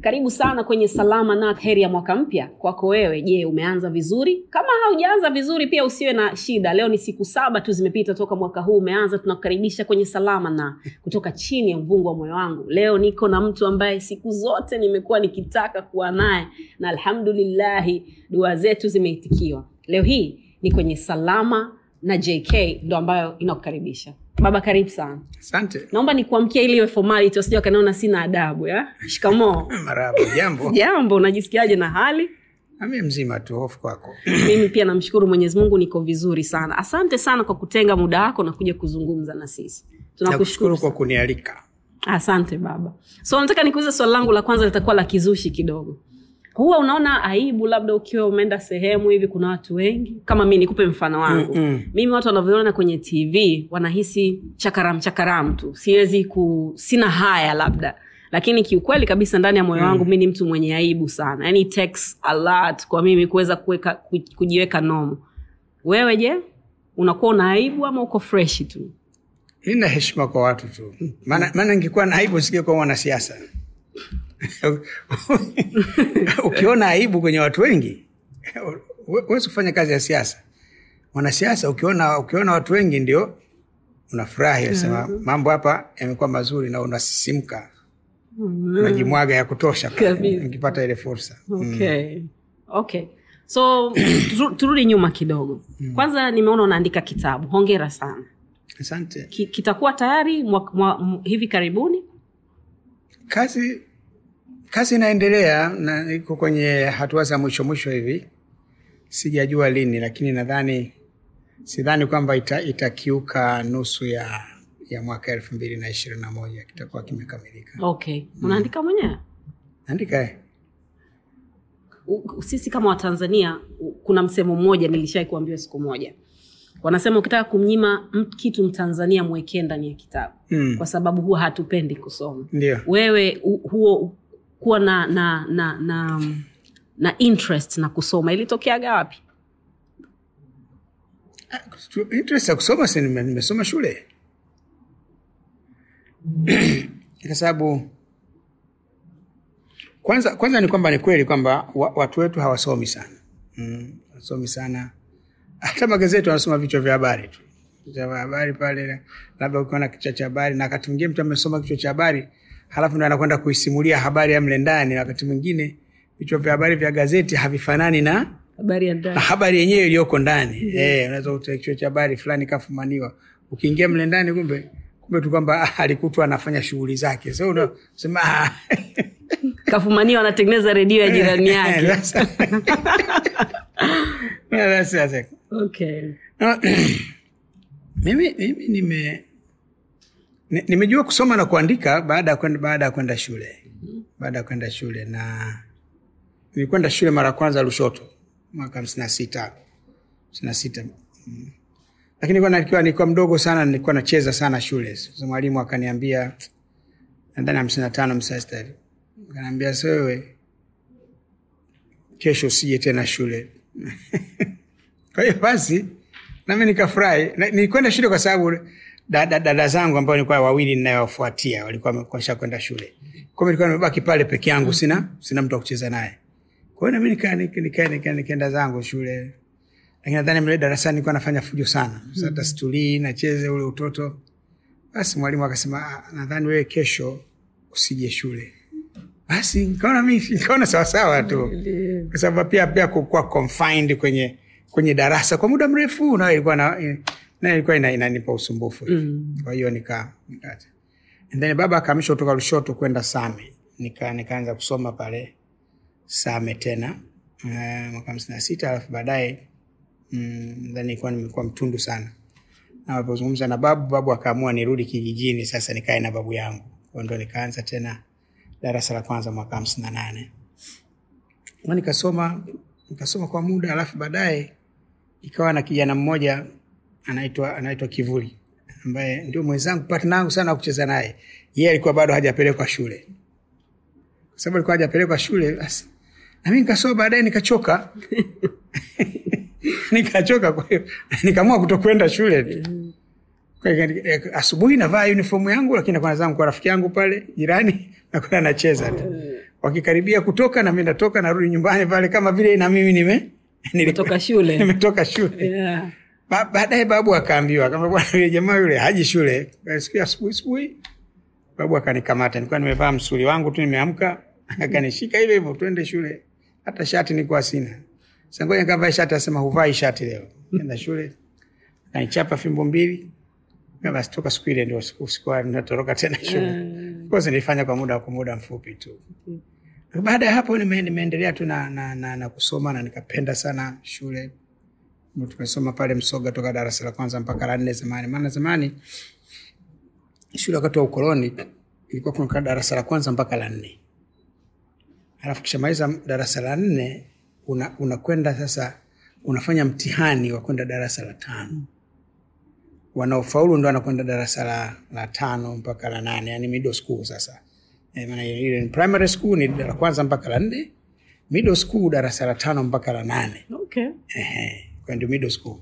karibu sana kwenye salama na heri ya mwaka mpya. Kwako wewe je umeanza vizuri? Kama haujaanza vizuri pia usiwe na shida. Leo ni siku saba tu zimepita toka mwaka huu umeanza. Tunakukaribisha kwenye salama na kutoka chini ya mvungu wa moyo wangu. Leo niko na mtu ambaye siku zote nimekuwa nikitaka kuwa naye na alhamdulillahi dua zetu zimeitikiwa. Leo hii ni kwenye salama na jk ndo ambayo inakukaribisha. Baba karibu sana. Asante. Naomba nikuamkia ili iwe formality wasija wakanaona sina adabu ya? Shikamoo. Jambo. Jambo unajisikiaje na hali? Mzima tu hofu kwako. Mimi pia namshukuru mwenyezi mungu niko vizuri sana. Asante sana kwa kutenga muda wako na kuja kuzungumza na sisi. Tunakushukuru kwa kunialika. Asante baba. So nataka nikuuze swali langu la kwanza litakuwa la kizushi kidogo huwa unaona aibu labda ukiwa umeenda sehemu hivi kuna watu wengi. Kama mi nikupe mfano wangu. Mm-mm. mimi watu wanavyoona kwenye tv wanahisi chakaram chakaram tu. Siwezi ku sina haya labda. Lakini kiukweli kabisa ndani ya moyo wangu mi ni mtu mwenye aibu sana. Yani it takes a lot kwa mimi kuweza kuweka kujiweka nomo wewe je unakuwa una aibu ama uko freshi tu? Nina heshima kwa watu tu. Maana maana na aibu singekuwa mwanasiasa ukiona aibu kwenye watu wengi uwezi huwezi kufanya kazi ya siasa. Mwanasiasa ukiona ukiona watu wengi ndio unafurahi unasema mambo hapa yamekuwa mazuri na unasisimka. Unajimwaga ya kutosha ukipata ile fursa. Okay. Okay. So turudi nyuma kidogo. Kwanza nimeona unaandika kitabu. Hongera sana. Asante. Ki, kitakuwa tayari mwa, mwa, mwa, hivi karibuni? Kazi kazi inaendelea na iko kwenye hatua za mwisho mwisho hivi. Sijajua lini lakini nadhani sidhani kwamba ita, itakiuka nusu ya ya mwaka elfu mbili na ishirini na moja. Kitakuwa kimekamilika. Okay. Unaandika mwenyewe? Andika eh. Sisi kama watanzania kuna msemo mmoja nilishai kuambiwa siku moja. Wanasema ukitaka kumnyima kitu mtanzania mwekee ndani ya kitabu. Mm. kwa sababu huwa hatupendi kusoma. Ndio. Wewe huo kuwa na na na na na interest na kusoma. Ilitokeaga wapi? Interest ya kusoma si nimesoma shule? Kwa sababu kwanza kwanza ni kwamba ni kweli kwamba watu wetu hawasomi sana. Mm, hawasomi sana. Hata magazeti wanasoma vichwa vya habari tu. Vichwa vya habari pale labda ukiona kichwa cha habari na wakati mwingine mtu amesoma kichwa cha habari halafu ndo anakwenda kuisimulia habari ya mle ndani na wakati mwingine vichwa vya habari vya gazeti havifanani na habari ya na habari yenyewe iliyoko ndani. Eh, unaweza kuta kichwa cha habari fulani kafumaniwa ukiingia mle ndani kumbe kumbe tu kwamba ah, alikutwa anafanya shughuli zake. So unasema kafumaniwa anatengeneza redio ya jirani yake. it. okay. No, mimi mimi nime ni- nimejua kusoma na kuandika baada ya kwenda shule. Baada ya kwenda shule na nilikwenda shule mara ya kwanza lushoto mwaka hamsini na sita. Hamsini na sita. Mm. lakini nikiwa nilikuwa mdogo sana nilikuwa nacheza sana shule. Sasa mwalimu akaniambia nadhani hamsini na tano hivi. akaniambia "So wewe kesho usije tena shule. Kwa hiyo basi nami nikafurahi. Nilikwenda shule kwa sababu dada, dada zangu ambao nilikuwa wawili ninayowafuatia walikuwa wamekwisha kwenda shule. Kwa hiyo nilikuwa nimebaki pale peke yangu sina sina mtu wa kucheza naye. Kwa hiyo nami nika- nika- nika- nika- nikaenda zangu shule. Lakini nadhani mle darasani nilikuwa nafanya fujo sana. Hata situlii nacheze ule utoto. Basi mwalimu akasema "Ah, nadhani wewe kesho usije shule. Basi nikaona mi nikaona sawasawa tu. Kwa sababu pia pia kukuwa confined kwenye kwenye darasa kwa muda mrefu nayo ilikuwa na nayo ilikuwa ina, inanipa usumbufu. Mm. kwa hiyo nika nika and then baba akahamishwa kutoka lushoto kwenda same. Nika nikaanza kusoma pale Same tena uh, mwaka hamsini na sita alafu baadaye mm, nadhani nilikuwa nimekuwa mtundu sana. Napozungumza na babu babu akaamua nirudi kijijini sasa nikae na babu yangu. Kwa ndo nikaanza tena darasa la kwanza mwaka hamsini na nane. Nikasoma nikasoma kwa muda alafu baadaye ikawa na kijana mmoja anaitwa anaitwa kivuli ambaye ndio mwenzangu partner sana kucheza naye. Yeye alikuwa bado hajapelekwa shule. Kwa sababu alikuwa hajapelekwa shule basi. Na mimi nikasoma baadaye nikachoka. Nikachoka kwa hiyo nikaamua kutokwenda shule asubuhi navaa uniform yangu lakini nakwenda zangu kwa rafiki yangu pale jirani nakwenda nacheza tu. Wakikaribia kutoka na mimi natoka narudi nyumbani pale kama vile na mimi nime Umetoka shule. nimetoka shule. Yeah. Ba- baadaye babu akaambiwa kama bwana yule jamaa yule haji shule. Ya asubuhi asubuhi babu akanikamata. Nilikuwa nimevaa msuli wangu tu nimeamka akanishika hivyo hivyo twende shule. Hata shati nilikuwa sina. Sasa ngoja nikavae shati asema huvai shati leo. Nenda shule akanichapa fimbo mbili. Basi toka siku ile ndio sikuwa natoroka tena shule. Of course nilifanya kwa muda kwa muda mfupi tu. Baada ya hapo nimeendelea tu na, na, na, na kusoma na nikapenda sana shule tumesoma pale Msoga toka darasa la kwanza mpaka la nne zamani. Maana zamani shule wakati wa ukoloni ilikuwa kuna darasa la kwanza mpaka la nne, alafu kishamaliza darasa la nne una- sasa unafanya mtihani wa kwenda darasa la tano. Wanaofaulu ndo wanakwenda darasa la, la tano mpaka la nane, yani middle school sasa. e, maana ile primary school ni la kwanza mpaka la nne, middle school darasa la tano mpaka la nane. okay. Ehe, kwa ndio middle school.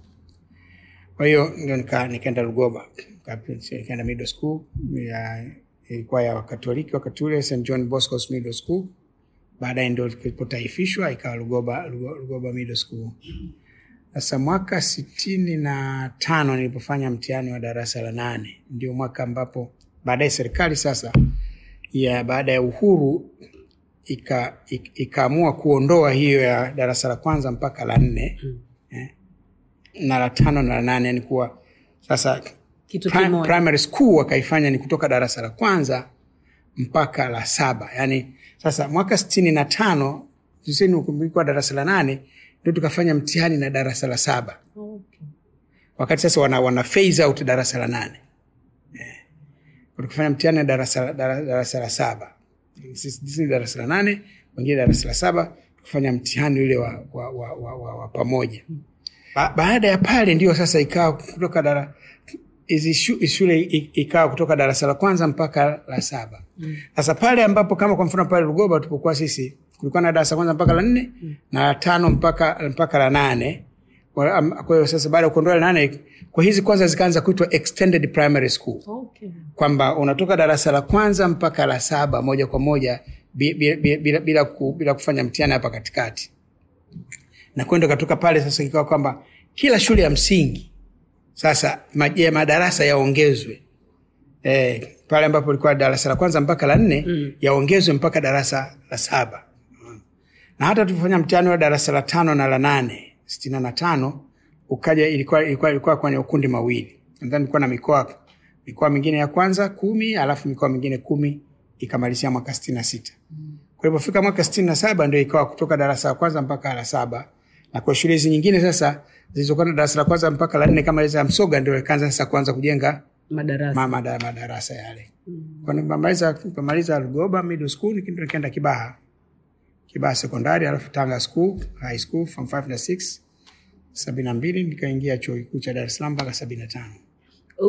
Kwa hiyo ndio nikaenda Lugoba, nikaenda middle school ya ilikuwa ya Wakatoliki wakati ule St John Bosco's Middle School. Baadaye ndio ilipotaifishwa ikawa Lugoba, Lugoba, Middle School. Sasa mwaka sitini na tano nilipofanya mtihani wa darasa la nane ndio mwaka ambapo baadaye serikali sasa ya baada ya uhuru ika- ik- ikaamua kuondoa hiyo ya darasa la kwanza mpaka la nne eh, na la tano na la nane yani kuwa sasa kitu prim, primary school wakaifanya ni kutoka darasa la kwanza mpaka la saba. Yani sasa mwaka sitini na tano tuseme kulikuwa darasa la nane ndio tukafanya mtihani na darasa la saba. Okay. wakati sasa wana, wana phase out darasa la nane. Yeah. tukafanya mtihani na darasa, la- dara- darasa la saba. Sisi darasa la nane wengine darasa la saba tukafanya mtihani ule wa, wa, wa, wa, wa, wa pamoja ba, baada ya pale ndio sasa ikawa kutoka dara hizi shule ikawa kutoka darasa la kwanza mpaka la saba. Sasa pale ambapo kama kwa mfano pale Lugoba tupokuwa sisi kulikuwa na darasa kwanza mpaka la nne na la tano mpaka mpaka la nane. Wa- kwa hiyo sasa baada ya kuondoa la nane kwa hizi kwanza zikaanza kuitwa extended primary school. Okay. kwamba unatoka darasa la kwanza mpaka la saba moja kwa moja bila, bi- bi- bila, bila, bila kufanya mtihani hapa katikati na kwenda katoka pale sasa ikawa kwamba kila shule ya msingi sasa maje, madarasa yaongezwe. E, pale ambapo ilikuwa darasa la kwanza mpaka la nne mm. yaongezwe mpaka darasa la saba. Na hata tulifanya mtihani wa darasa la tano na la nane sitini na tano ukaja ilikuwa, ilikuwa, ilikuwa kwenye ukundi mawili. Nadhani ilikuwa na mikoa mikoa mingine ya kwanza kumi alafu mikoa mingine kumi ikamalizia mwaka sitini na sita. Kwa ilipofika mwaka sitini na saba ndio ikawa kutoka darasa la kwanza mpaka la saba na kwa shule hizi nyingine sasa zilizokuwa na darasa la kwanza mpaka la nne kama ile za Msoga ndio ikaanza sasa kuanza kujenga madarasa. ma- mada- madarasa yale. Kwa nimaliza kumaliza Lugoba middle school nikindo nikaenda Kibaha. Kibaha sekondari alafu Tanga school high school form 5 na 6 sabini na mbili nikaingia chuo kikuu cha Dar es Salaam mpaka sabini na tano.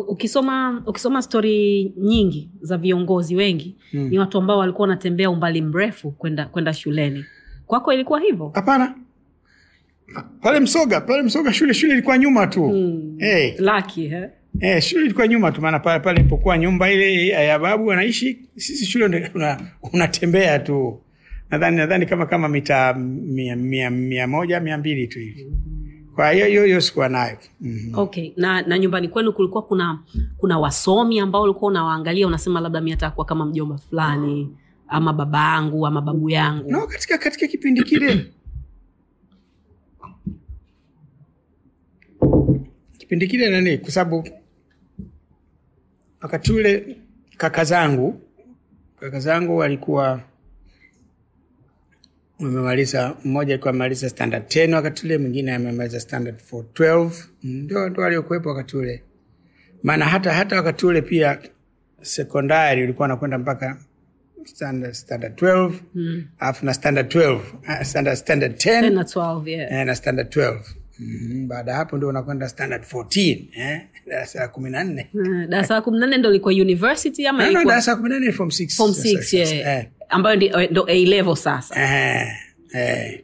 Ukisoma ukisoma stori nyingi za viongozi wengi mm. ni watu ambao walikuwa wanatembea umbali mrefu kwenda kwenda shuleni. Kwako ilikuwa hivyo? Hapana pale Msoga pale Msoga shule shule ilikuwa nyuma tu mm. hey. Lucky, eh? Eh, shule ilikuwa nyuma tu, maana pale pale ilipokuwa nyumba ile ya babu anaishi, sisi shule ndio una- tu, nadhani nadhani kama kama mita mia, mia, mia moja mia mbili tu hivi. Kwa hiyo hiyo hiyo sikuwa nayo mm. okay na na nyumbani kwenu kulikuwa kuna kuna wasomi ambao ulikuwa unawaangalia unasema labda mi atakuwa kama mjomba fulani ama baba yangu ama babu yangu No, katika katika kipindi kile kipindi kile nani, kwa sababu wakati ule kaka zangu kaka zangu walikuwa wamemaliza mmoja alikuwa amemaliza standard ten wakati ule mwingine amemaliza standard 412 ndio ndo waliokuwepo wakati ule. Maana hata hata wakati ule pia sekondari ulikuwa nakwenda mpaka standard, standard 12 alafu na standard 12 ah, standard, standard 10 10 na 12 yeah. eh, na standard 12 mm, baada ya hapo ndio unakwenda standard 14 eh, darasa la kumi na nne Mm, darasa la kumi na nne ndo ilikuwa university ama No, no, darasa la kumi na nne form 6 form six, yeah. ambayo ndi- ndo a level sasa. Eh, eh.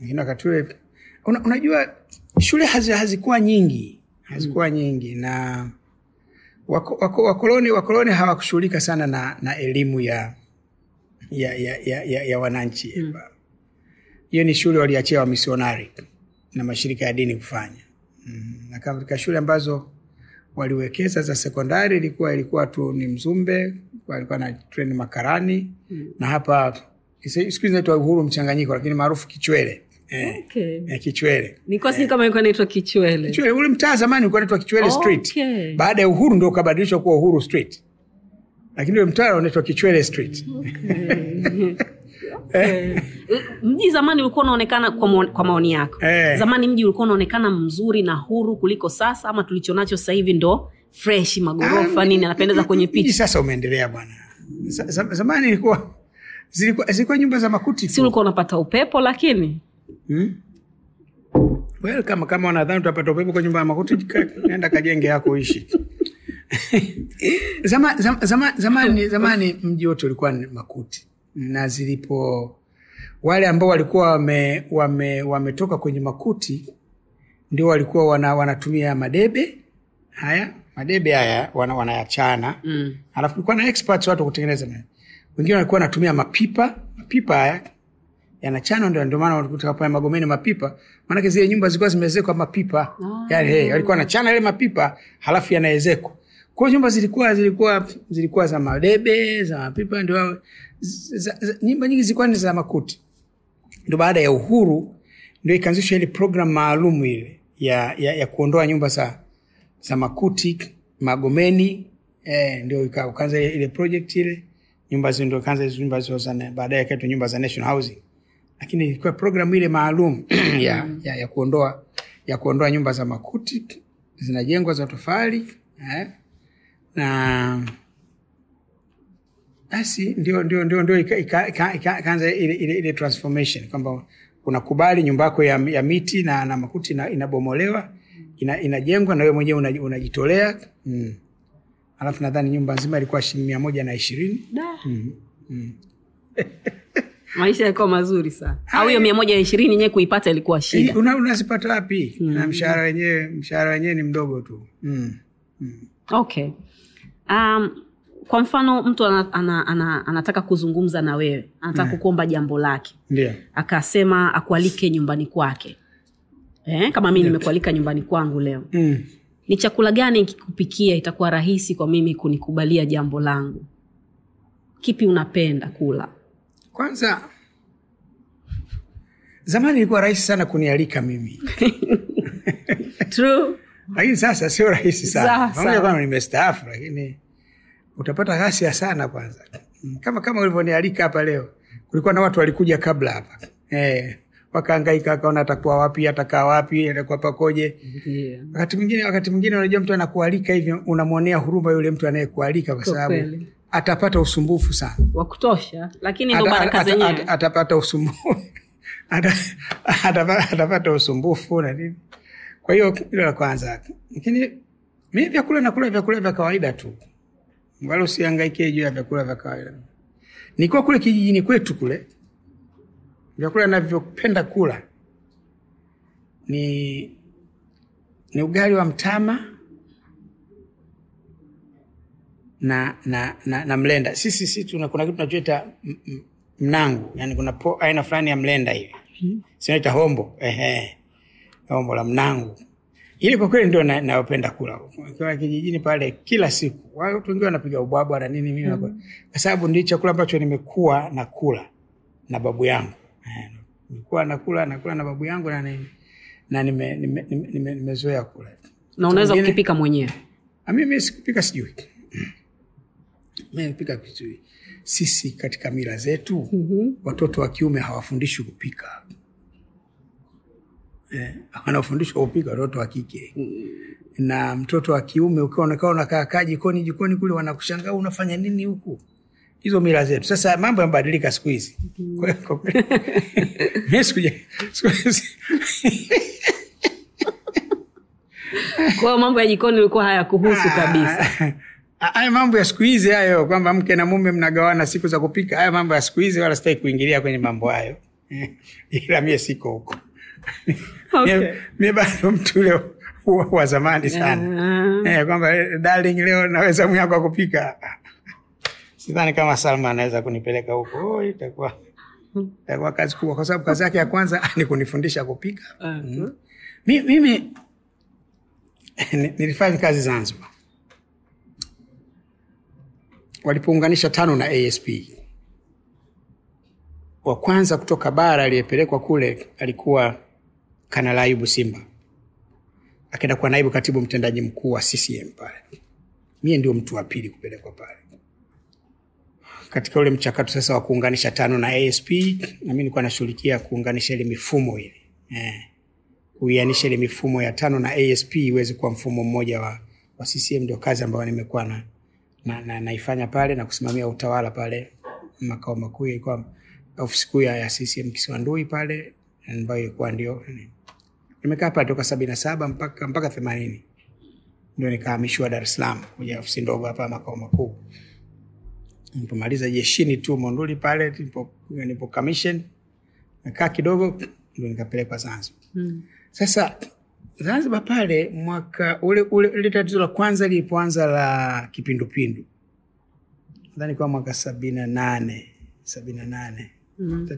Lakini wakati ule una, unajua shule hazi, hazikuwa nyingi hazikuwa nyingi na wako, wako, wakoloni wakoloni hawakushughulika sana na, na elimu ya ya, ya, ya, ya, ya wananchi. Hiyo ni shule waliachia wamisionari na mashirika ya dini kufanya. Mm. na kama katika shule ambazo waliwekeza za sekondari ilikuwa ilikuwa tu ni mzumbe alikuwa na treni makarani. Mm. na hapa siku hizi inaitwa uhuru mchanganyiko lakini maarufu kichwele. Eh, okay. eh, kichwele. Sijui kama ilikuwa naitwa kichwele? Kichwele ule mtaa zamani ulikuwa naitwa kichwele street. Okay. baada ya uhuru ndo ukabadilishwa kuwa uhuru street. Lakini ule mtaa unaitwa kichwele street Eh, mji zamani ulikuwa unaonekana kwa, maoni- kwa maoni yako. Eh. zamani mji ulikuwa unaonekana mzuri na huru kuliko sasa ama tulichonacho sasa hivi ndo fresh magorofa Ah, nini anapendeza kwenye picha. sasa umeendelea bwana. Za- za- zamani ilikuwa zilikuwa, zilikuwa nyumba za makuti si ulikuwa unapata upepo lakini? Hmm? well, kama kama wanadhani utapata upepo kwa nyumba ya makuti nenda kajenge yako uishi. Zama, zama, zama, zamani, zamani mji wote ulikuwa makuti na zilipo wale ambao walikuwa wame, wame, wametoka kwenye makuti ndio walikuwa wana, wanatumia madebe haya madebe haya wana, wanayachana. Mm. alafu kulikuwa na experts watu kutengeneza wengine walikuwa wanatumia mapipa mapipa haya yanachana ndio ndio maana walikuta pale magomeni mapipa. Maanake zile nyumba zilikuwa zimeezekwa mapipa. Oh. yani hey, walikuwa wanachana ile mapipa halafu yanaezekwa. Kwa hiyo nyumba zilikuwa zilikuwa zilikuwa za madebe za mapipa ndio nyumba nyingi zilikuwa ni za makuti. Ndo baada ya uhuru ndio ikaanzishwa ile programu maalum ile ya, ya, ya kuondoa nyumba za, za makuti magomeni eh, ndio ukaanza ile, ile project ile. Nyumba ndio kaanza nyumba baadaye kaitwa nyumba za national housing. Lakini ilikuwa programu ile maalum ya, ya, ya kuondoa ya kuondoa nyumba za makuti zinajengwa za tofali eh, na basi ndio ndio ndio ndio ika- ika- ika- ika- ikaanza ile, ile, ile transformation kwamba unakubali nyumba yako ya, ya miti na, na makuti ina, inabomolewa ina, inajengwa na wewe mwenyewe una- unajitolea. Mm. alafu nadhani nyumba nzima ilikuwa shilingi mia moja na ishirini. Da. maisha yalikuwa mazuri sana. Au hiyo mia moja na ishirini yenyewe kuipata ilikuwa shida? Una, unazipata wapi? Na mshahara wenyewe mshahara wenyewe ni mdogo tu. Mm. okay. Um, kwa mfano mtu ana, ana, ana, anataka kuzungumza na wewe anataka kukuomba jambo lake. Yeah. akasema akualike nyumbani kwake. Eh, kama mi nimekualika nyumbani kwangu leo. Mm. ni chakula gani kikupikia itakuwa rahisi kwa mimi kunikubalia jambo langu? Kipi unapenda kula? Kwanza zamani ilikuwa rahisi sana kunialika mimi. Lakini sasa sio rahisi sana. Pamoja kwamba nimestaafu lakini utapata ghasia sana kwanza. Kama kama ulivyonialika hapa leo kulikuwa na watu walikuja kabla hapa. Eh, wakaangaika wakaona atakuwa wapi atakaa wapi atakuwa pakoje. Yeah. wakati mwingine wakati mwingine unajua mtu anakualika hivyo unamwonea huruma yule mtu anayekualika kwa sababu atapata usumbufu sana. Wa kutosha lakini ndo baraka zenyewe ata- atapata usumbufu. Ata- atapata usumbufu na nini. Kwa hiyo hilo la kwanza. Lakini mi vyakula nakula vyakula vya kawaida tu wala usihangaikie juu ya vyakula vya kawaida. Nikiwa kule kijijini kwetu kule vyakula navyopenda kula ni ni ugali wa mtama na na, na, na mlenda. Sisi si kuna kitu tunachoita mnangu. Yani kuna po, aina fulani ya mlenda hivi. Sinaita hombo. Ehe. Hombo la mnangu ile kwa kweli ndio na- nayopenda kula. Kwa kijijini pale kila siku watu wengi wanapiga ubwabwa na nini mimi mm. kwa sababu ndio chakula ambacho nimekuwa na kula na babu yangu. Eh, nilikuwa nakula nakula na babu yangu na nini na nimezoea nime, nime, nime, nime kula. Na unaweza kukipika mwenyewe? Ah, mimi sikupika sijui. Mi pika sijui sisi katika mila zetu mm-hmm. watoto wa kiume hawafundishwi kupika eh, wanafundishwa kupika watoto wa kike. Mm-hmm. na mtoto wa kiume ukiwa unakaa unakaakaa jikoni jikoni kule wanakushangaa unafanya nini huku? Hizo mila zetu. Sasa mambo yamebadilika siku hizi. Kweli, mimi sikuja- siku- mambo ya jikoni ulikuwa hayakuhusu kabisa. Ah, haya mambo ya siku hizi hayo kwamba mke na mume mnagawana siku za kupika haya mambo ya siku hizi wala sitaki kuingilia kwenye mambo hayo. Ila mie siko huko Okay. Mie bado mtu ule wa, zamani sana. Eh, kwamba eh, darling leo naweza mwako wa kupika. Sidhani kama salma anaweza kunipeleka huko. Oh, itakuwa itakuwa kazi kubwa. Kwa sababu kazi yake ya kwanza ni kunifundisha kupika. Mhm. Mi- mimi ni- nilifanya kazi zanzibar. Walipounganisha tano na asp wa kwanza kutoka bara aliyepelekwa kule alikuwa kanala ayubu simba. Akaenda kuwa naibu katibu mtendaji mkuu wa ccm pale. Mie ndio mtu wa pili kupelekwa pale. Katika ule mchakato sasa wa kuunganisha tano na asp nami nilikuwa nashughulikia kuunganisha ile mifumo ile. Eh. Kuianisha ile mifumo ya tano na asp iweze kuwa mfumo mmoja wa, wa ccm ndio kazi ambayo nimekuwa na, na, na, naifanya pale na kusimamia utawala pale. Makao makuu ofisi kuu ya ya ccm kisiwandui pale ambayo ilikuwa ndio nimekaa pale toka sabini na saba mpaka mpaka themanini ndio nikahamishiwa dar es salaam kuja ofisi ndogo hapa makao makuu nilipomaliza jeshini tu monduli pale nipo, commission nakaa kidogo ndio nikapelekwa zanzibar Mm. sasa zanzibar pale mwaka ule ule ile tatizo la kwanza lilipoanza la kipindupindu nadhani kwa mwaka sabini na nane sabini na nane Mm.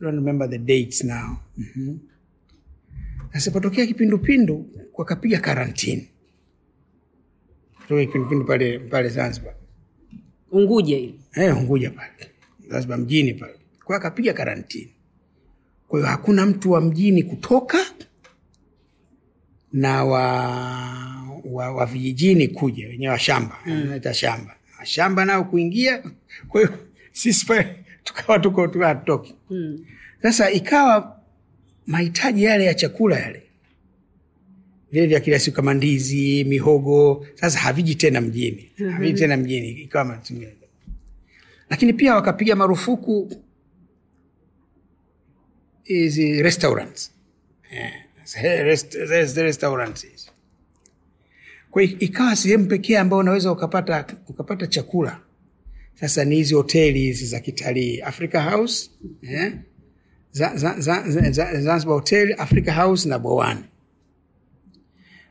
Remember the dates now mm-hmm. Sasa potokea kipindupindu wakapiga karantini. Kipindupindu pale pale zanzibar. Unguja hili eh, Unguja pale. Zanzibar mjini pale, kwa akapiga karantini. Kwa hiyo hakuna mtu wa mjini kutoka na wa, wa, wa vijijini kuja. Wenyewe washamba naita naita shamba. Shamba nao kuingia. Kwa hiyo sisi pale tukawa tuko tu sasa mm. Sasa ikawa mahitaji yale ya chakula yale vile vya kila siku kama ndizi, mihogo, sasa haviji tena mjini, haviji tena mjini, ikawa matumia. Lakini pia wakapiga marufuku hizi restaurants eh, rest, rest, restaurants hizi. Kwa ikawa sehemu pekee ambayo unaweza ukapata ukapata chakula sasa ni hizi hoteli hizi za kitalii Africa House eh? Zanzibar Hotel, Africa House na Bowani.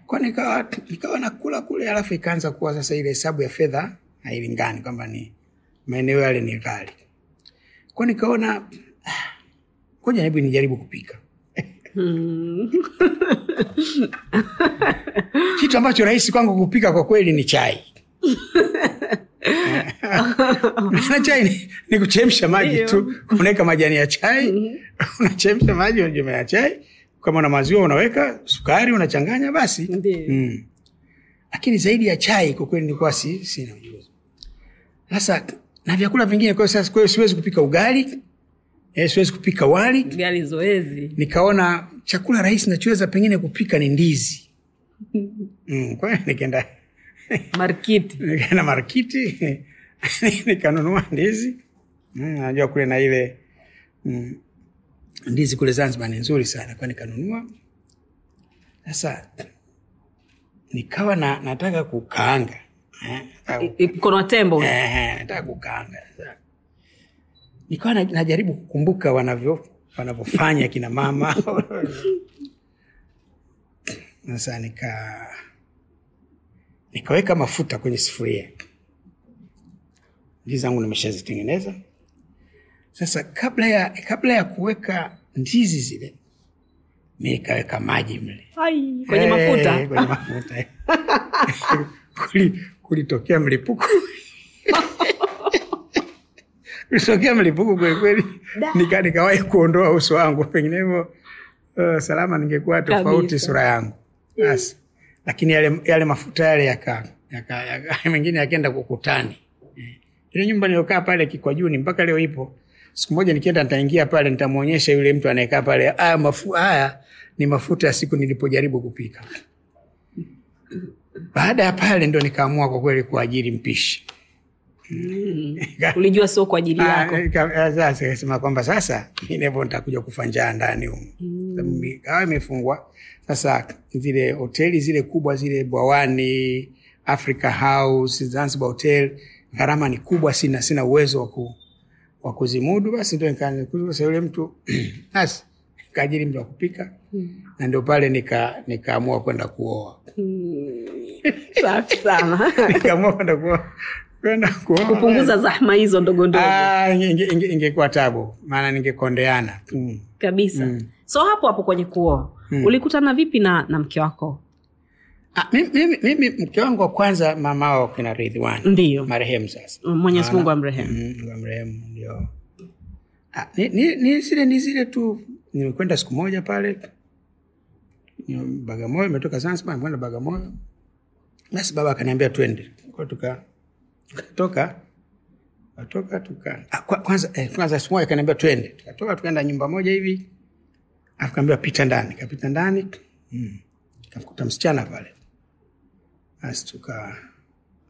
Kwa nikawa nikawa nakula kule, alafu ikaanza kuwa sasa ile hesabu ya fedha hailingani, kwamba ni maeneo yale ni ghali. Kwa nikaona ah, ngoja hebu nijaribu kupika Mm. kitu ambacho rahisi kwangu kupika kwa kweli ni chai na chai ni, ni kuchemsha maji tu. Unaweka majani ya chai. Unachemsha maji unajumia ya chai. Kama una maziwa unaweka sukari unachanganya basi. Mm. lakini zaidi ya chai kwa kweli nilikuwa si, sina ujuzi. Sasa na vyakula vingine kwa hiyo siwezi kupika ugali eh, siwezi kupika wali. Ugali zoezi. Nikaona chakula rahisi nachoweza pengine kupika ni ndizi. Mm, kwa hiyo nikaenda markiti. Nikaenda markiti nikanunua ndizi. Mm, najua kule na ile mm, ndizi kule zanzibar ni nzuri sana kwa nikanunua. Sasa nikawa na, nataka kukaanga eh, mkono tembo Eh, nataka kukaanga nikawa na- najaribu kukumbuka wanavyo wanavyofanya kina mama. Sasa nika nikaweka mafuta kwenye sufuria. Ndizi zangu nimeshazitengeneza. Sasa kabla ya kabla ya kuweka ndizi zile mi nikaweka maji mle. Ai, kwenye mafuta, mafuta. kwenye mafuta. Kuli- kulitokea mlipuko. Kulitokea mlipuko kwelikweli nika nikawahi kuondoa uso wangu. Penginevyo uh, salama ningekuwa tofauti sura yangu. Basi lakini yale, yale mafuta yale yaka, mengine yakenda kukutani eh, ile nyumba niliokaa pale Kikwajuni mpaka leo ipo. Siku moja nikienda nitaingia pale nitamwonyesha yule mtu anayekaa pale, haya mafu, haya ni mafuta ya siku nilipojaribu kupika. Baada ya pale ndo nikaamua kwa kweli kuajiri mpishi. ulijua sio kwa ajili yako. Ah, nika- ah, Sasa ikasema kwamba sasa minevo ntakuja nitakuja kufa njaa ndani humu. mm. kawa imefungwa. Sasa zile hoteli zile kubwa zile Bwawani, Africa House, Zanzibar Hotel, gharama ni kubwa, sina sina uwezo wa ku, wa kuzimudu. Basi ndo nika- yule mtu basi kaajiri mtu wa kupika. Na ndio pale nika nikaamua kwenda kuoa. Safi sana. Nikaamua kwenda kuoa kwenda kupunguza zahma hizo ndogo ndogo. Ah, inge- inge- tabu maana ningekondeana. Mm. kabisa. So hapo hapo kwenye kuoa ulikutana vipi na, na mke wako? Ah, mimi, mimi, mimi mke wangu wa kwanza mama wao kina Ridhiwani. Ndio. Marehemu sasa. Mwenyezi mungu amrehemu. Mm, amrehemu ndio. Ah, ni, ni, ni zile ni zile tu nimekwenda siku moja pale Bagamoyo imetoka Zanzibar nimekwenda Bagamoyo. Basi baba akaniambia twende. Kwa tuka tukatoka tukatoka tuka ah, kwanza eh, kwanza siku moja kaniambia twende. Tukatoka tukaenda nyumba moja hivi afu kaambia pita ndani. Kapita ndani mm. kamkuta msichana pale. Basi tuka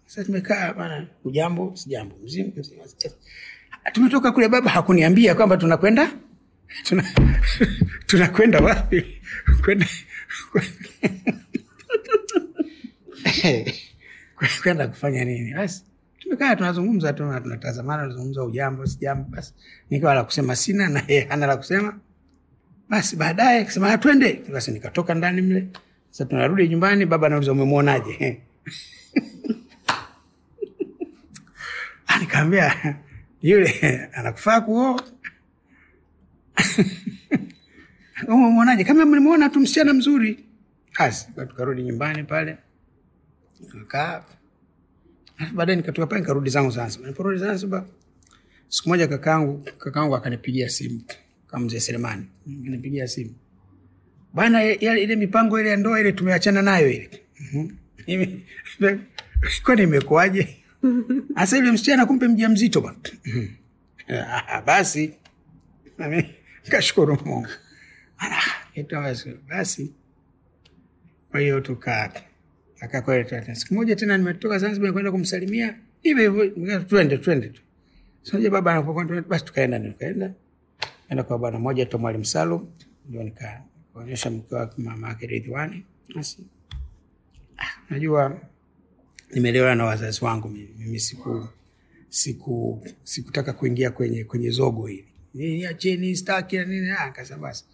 sasa tumekaa bana ujambo sijambo mzima mzima. Tumetoka kule baba hakuniambia kwamba tunakwenda tuna tunakwenda wapi? Kwenda kwenda kufanya nini? Basi tumekaa tunazungumza tu na tunatazamana tunazungumza ujambo sijambo basi. Nikawa la kusema sina na yeye hana la kusema. Basi baadaye kasema "Ah, twende. Basi nikatoka ndani mle. Sasa tunarudi nyumbani baba anauliza umemwonaje? Nikaambia yule anakufaa kuoa. Umemwonaje? Kama mlimwona tu msichana mzuri. Basi tukarudi nyumbani pale. Kakaa Alafu baadaye nikatoka pale nikarudi zangu zanzibar. Niporudi zanzibar siku moja kakangu kakangu akanipigia simu kama mzee selemani akanipigia simu. Bana ile mipango ile ya ndoa ile tumeachana nayo ile. Mhm. Ime- kwani imekuaje? hasa yule msichana kumpe mja mzito bana Mhm. Ah, basi kashukuru mungu. Basi. Basi kwa hiyo tuka akaa tu. siku moja tena nimetoka zanzibar nikwenda kumsalimia. Hivyo hivyo twende twende tu. Sasa baba anapokwenda basi tukaenda nikaenda. Enda kwa bwana mmoja tu mwalimu salum ndio nikaonyesha mke wake mama yake ridhiwani. Basi. Ah, najua nimelewa na wazazi wangu mimi, siku siku sikutaka kuingia kwenye kwenye zogo hili. Nini acheni staki na nini. Ah, kasa basi.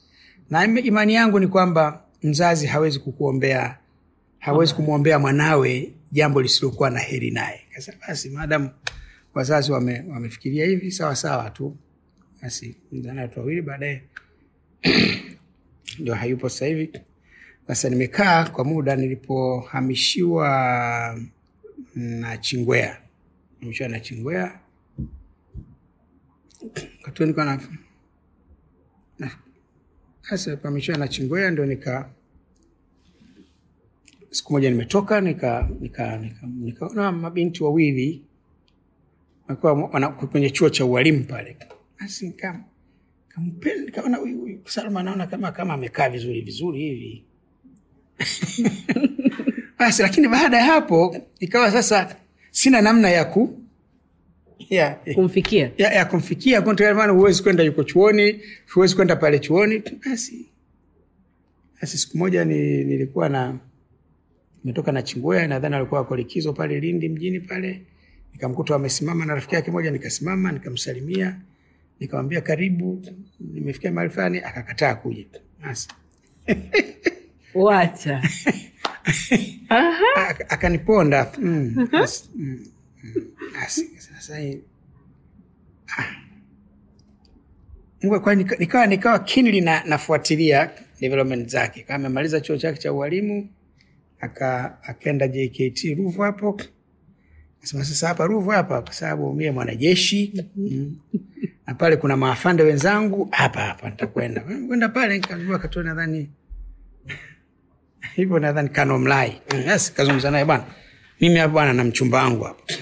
Na imani yangu ni kwamba mzazi hawezi kukuombea hawezi kumwombea mwanawe jambo lisilokuwa na heri naye. Kasa basi maadamu wazazi wame, wamefikiria hivi sawa sawa tu. Basi mzana watu wawili baadaye ndio hayupo sasa hivi. Sasa nimekaa kwa muda nilipohamishiwa na chingwea. Hamishiwa na chingwea. Katu nilikuwa na sasa pahamishiwa na chingwea ndio nika siku moja nimetoka nika nika nika- nikaona mabinti wawili kwenye chuo cha ualimu pale. Basi nikaona huyu huyu Salma naona kama kama amekaa vizuri vizuri hivi. Basi lakini baada ya hapo ikawa sasa sina namna ya ku ya, kumfikia. ya, ya kumfikia. Maana huwezi kwenda yuko chuoni huwezi kwenda pale chuoni. Basi basi siku moja ni, nilikuwa na nimetoka na chingwea nadhani alikuwa ako likizo pale lindi mjini pale. Nikamkuta wamesimama na rafiki yake moja nikasimama nikamsalimia. Nikamwambia karibu. Nimefikia mahali fulani akakataa kuja. Basi. Wacha. Akaniponda. Mm, mm, mm, ah. Nikawa nikawa kinli na, nafuatilia development zake. Kama amemaliza chuo chake cha ualimu aka akaenda JKT Ruvu hapo. Nasema sasa hapa Ruvu hapa kwa sababu mie mwanajeshi. Mm. na pale kuna maafande wenzangu hapa hapa nitakwenda. Kwenda pale nikajua katoa nadhani hivyo nadhani kanomlai yes, kazungumza naye bwana mimi hapa bwana na mchumba wangu hapa.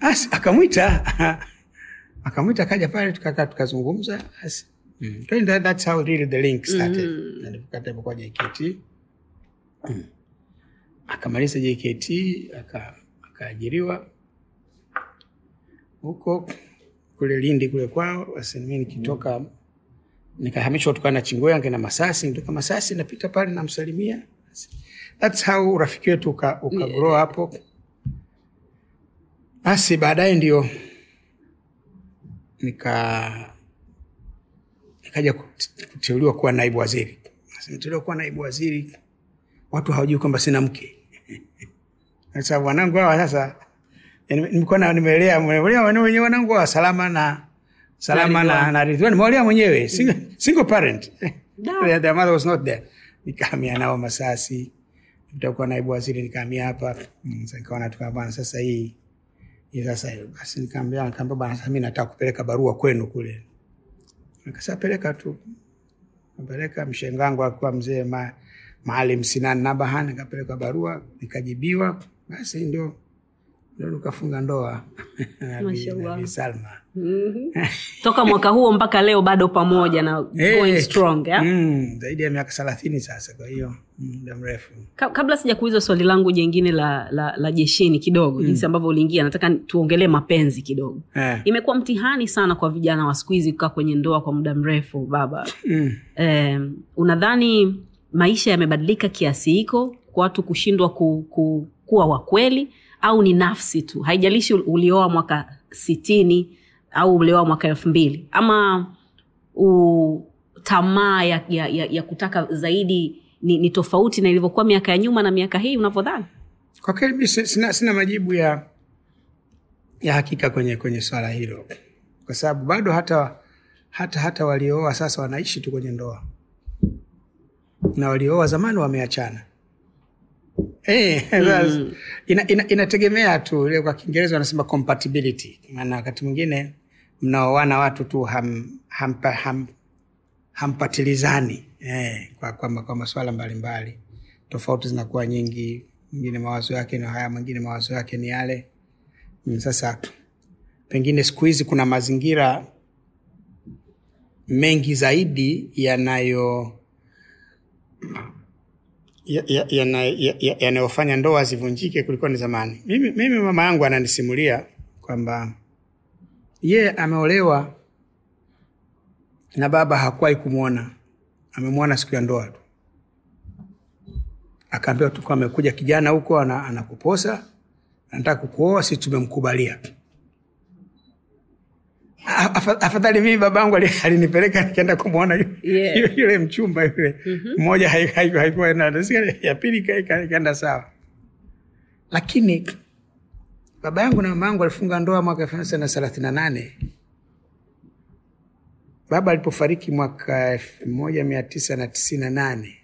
As akamwita akamwita akaja pale tukakaa tukazungumza. As mm. That's how really the link started. Na nilipokata kwa JKT Mm. akamaliza JKT aka- akaajiriwa huko kule Lindi kule kwao. Basi mimi nikitoka nikahamishwa kutokana na Chingwea ngena Masasi, nitoka Masasi napita pale namsalimia. That's how urafiki wetu uka, uka grow hapo. Basi baadaye ndio nika nikaja kuteuliwa kuwa naibu waziri. Niteuliwa kuwa naibu waziri, watu hawajui kwamba sina mke. Sasa wanangu hawa sasa yani nimelea wenyewe wanangu hawa salama na salama na na Ridhiwani nimelea mwenyewe single, single parent. Their mother was not there. Nikahamia nao Masasi. Nitakuwa naibu waziri nikahamia hapa. Mm, nikaona tukaa bwana sasa hii hii sasa basi nikaambia nikaambia bwana sasa mimi nataka kupeleka barua kwenu kule. nikasapeleka tu. peleka mshengangu akiwa mzee ma, Maalim Sinan Nabahan, nikapeleka barua nikajibiwa, basi ndio ndio nikafunga ndoa na Salma. mm-hmm. Toka mwaka huo mpaka leo bado pamoja na going Eh, strong yeah? mm, zaidi ya miaka thelathini sasa, kwa hiyo mm, muda mrefu. Ka- kabla sija kuuliza swali langu jengine la, la, la jeshini kidogo jinsi ambavyo uliingia nataka tuongelee mapenzi kidogo Eh, imekuwa mtihani sana kwa vijana wa siku hizi kukaa kwenye ndoa kwa muda mrefu baba mm. Eh, unadhani maisha yamebadilika kiasi hiko kwa watu kushindwa ku, ku, kuwa wakweli au ni nafsi tu. Haijalishi ulioa mwaka sitini au ulioa mwaka elfu mbili. Ama u, tamaa ya, ya, ya, ya kutaka zaidi ni, ni tofauti na ilivyokuwa miaka ya nyuma na miaka hii unavyodhani. Kwa kweli mi sina, sina majibu ya ya hakika kwenye kwenye swala hilo, kwa sababu bado hata hata hata waliooa sasa wanaishi tu kwenye ndoa na waliooa zamani wameachana. Eh, ina, ina, inategemea tu ile kwa Kiingereza wanasema compatibility, maana wakati mwingine mnaoana watu tu ham, hampa, ham, hampatilizani eh, kwa, kwa, kwa masuala mbalimbali. Tofauti zinakuwa nyingi. Mwingine mawazo yake ni haya mwingine mawazo yake ni yale. Mm, sasa pengine siku hizi kuna mazingira mengi zaidi yanayo ya- ya- ya- ya- yanayofanya ndoa zivunjike kuliko ni zamani. Mimi, mimi mama yangu ananisimulia kwamba ye ameolewa na baba hakuwahi kumwona amemwona siku ya ndoa tu. Akaambiwa tu amekuja kijana huko ana- anakuposa. Anataka kukuoa si tumemkubalia. afa- afadhali mimi babangu ali- alinipeleka nikaenda kumwona yu- Yeah. yule mchumba yule. Na- ya pili ika- ika- ikaenda sawa. Lakini baba yangu na mama yangu alifunga ndoa mwaka elfu moja na thelathini na nane. Baba alipofariki mwaka elfu moja mia tisa na tisini na nane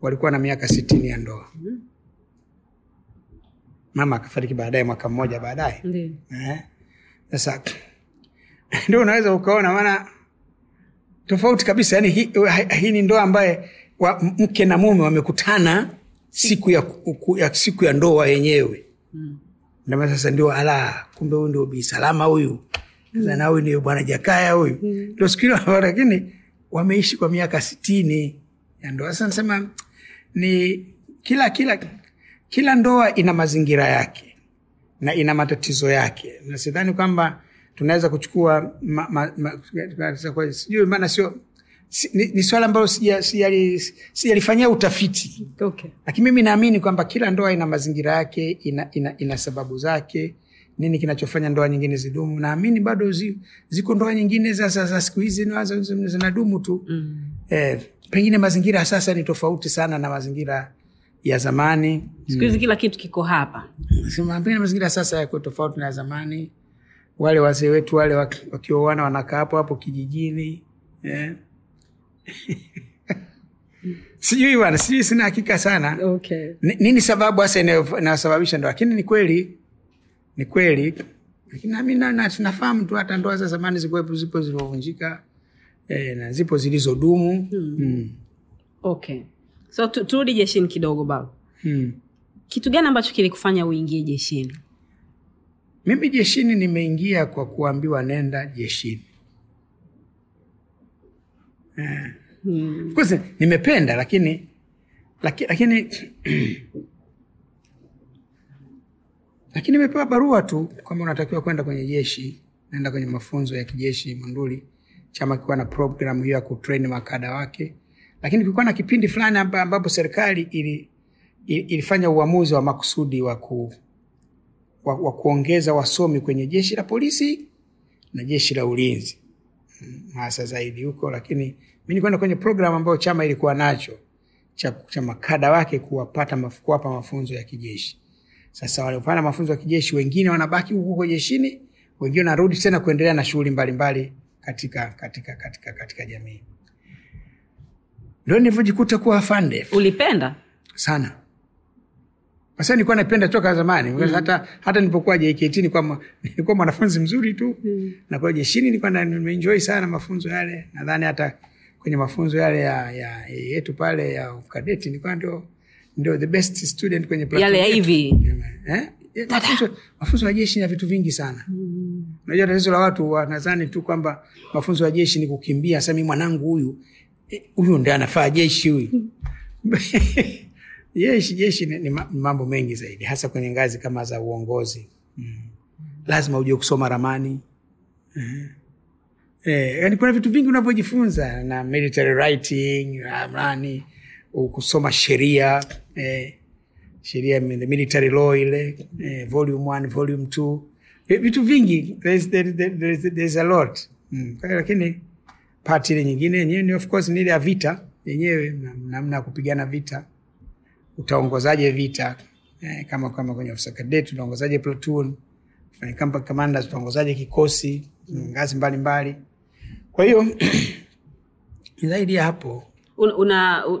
walikuwa na miaka sitini ya ndoa. Mama akafariki baadaye mwaka mmoja baadaye. Sasa Eh, sasa ndio unaweza ukaona maana tofauti kabisa yani hii hi, hi ni ndoa ambaye wa, mke na mume wamekutana siku ya, ku- ya siku ya ndoa yenyewe. Ndio sasa ndio ala kumbe huyu ndio bisalama huyu. Na huyu ndio bwana jakaya huyu. Siku hiyo lakini wameishi kwa miaka sitini ya ndoa. Sasa nasema ni kila kila kila ndoa ina mazingira yake na ina matatizo yake. Na sidhani kwamba tunaweza kuchukua sijui maana sio si, ni, ni swala ambalo sija- sijali- sijalifanyia utafiti. Okay. lakini mimi naamini kwamba kila ndoa ina mazingira yake ina, ina, ina sababu zake nini kinachofanya ndoa nyingine zidumu. Naamini bado zi, ziko ndoa nyingine za, za, siku hizi zinadumu tu. Mm. eh, pengine mazingira sasa ni tofauti sana na mazingira ya zamani. Siku hizi kila kitu kiko hapa. Pengine mazingira sasa yako tofauti na ya zamani wale wazee wetu wale waki- wakioana wanakaa hapo hapo kijijini yeah. sijui bana sijui sina hakika sana okay. Ni- nini sababu hasa inayo- inayosababisha ndoa lakini ni kweli ni kweli lakini nami tu hata ndoa za zamani zikuwepo zipo zilivyovunjika e, na zipo zilizodumu mm. okay. so turudi jeshini kidogo baba hmm. kitu gani ambacho kilikufanya uingie jeshini mimi jeshini nimeingia kwa kuambiwa nenda jeshini Eh. Hmm. nimependa lakini laki- lakini lakini nimepewa barua tu kwamba unatakiwa kwenda kwenye jeshi naenda kwenye mafunzo ya kijeshi Monduli. Chama kilikuwa na programu hiyo ya kutrain makada wake, lakini kulikuwa na kipindi fulani ambapo serikali ili, ili, ilifanya uamuzi wa makusudi wa, ku, wa, wa kuongeza wasomi kwenye jeshi la polisi na jeshi la ulinzi Mm, hasa zaidi huko, lakini mi nikwenda kwenye programu ambayo chama ilikuwa nacho cha, cha makada wake kuwapata maf, kuwapa mafunzo ya kijeshi. Sasa waliopata mafunzo ya kijeshi wengine wanabaki huko huko jeshini, wengine wanarudi tena kuendelea na shughuli mbalimbali katika, katika, katika, katika jamii. Ndio nilivyojikuta kuwa afande ulipenda sana. Sasa nilikuwa napenda toka zamani mm. hata, hata nilipokuwa JKT nilikuwa, nilikuwa mwanafunzi mzuri tu mm. na kwa jeshini nilikuwa nimeenjoy sana mafunzo yale. Nadhani hata kwenye mafunzo yale ya, ya, yetu pale ya kadeti nilikuwa ndio, ndio the best student kwenye platform yale ya hivi Eh? Eh, mafunzo, mafunzo ya jeshi na vitu vingi sana unajua tatizo la watu wanadhani tu kwamba mafunzo ya jeshi ni kukimbia sasa mimi mwanangu huyu eh, huyu ndi anafaa jeshi huyu jeshi jeshi ni, ni mambo mengi zaidi hasa kwenye ngazi kama za uongozi mm. lazima ujue kusoma ramani eh. Eh, kuna vitu vingi unavyojifunza na military writing ramani kusoma sheria eh, sheria the military law ile eh, volume one, volume two vitu vingi there's, there, there, there's a lot mm. Lakini pati ile nyingine yenyewe ni of course ni ile ya vita yenyewe namna ya kupigana vita utaongozaje vita? Eh, kama kama kwenye ofisa cadet utaongozaje platoon? Kwenye camp commanders utaongozaje kikosi? Mm. ngazi mbalimbali. Kwa hiyo zaidi ya hapo una, una uh,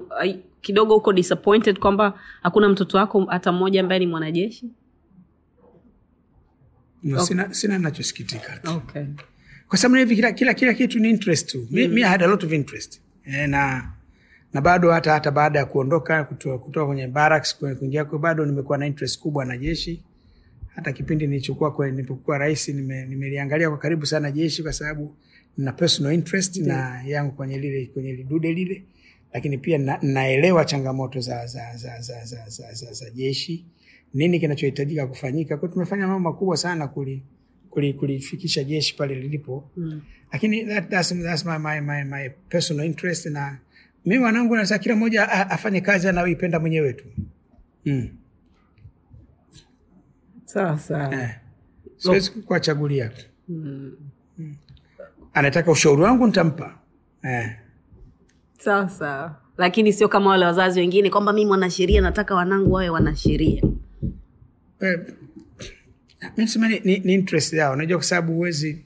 kidogo uko disappointed kwamba hakuna mtoto wako hata mmoja ambaye ni mwanajeshi? No, sina, sina nachosikitika okay. kwa sababu hivi kila, kila, kila kitu ni interest tu. Mi, mi had a lot of interest. E, na na bado hata hata baada ya kuondoka kutoka, kwenye barracks kwenye kuingia kwa bado nimekuwa na interest kubwa na jeshi. Hata kipindi nilichokuwa kwa nilipokuwa rais nime- nimeliangalia kwa karibu sana jeshi kwa sababu na personal interest na yangu kwenye lile kwenye lidude lile. Lakini pia na, naelewa changamoto za za, za, za, za, za, za, za jeshi. Nini kinachohitajika kufanyika? Kwa tumefanya mambo makubwa sana kuli kuli- kulifikisha jeshi pale lilipo. Mm. lakini that, that's, that's my, my, my, my personal interest na mi wanangu nasa kila mmoja afanye kazi anayoipenda mwenyewe tu mm. sawa sawa. Eh. siwezi kuwachagulia mm. anataka ushauri wangu nitampa. Eh. sawa sawa. Lakini sio kama wale wazazi wengine kwamba mi mwanasheria nataka wanangu wawe wanasheria. Eh, mi sema ni, ni, ni interest yao. Unajua kwa sababu huwezi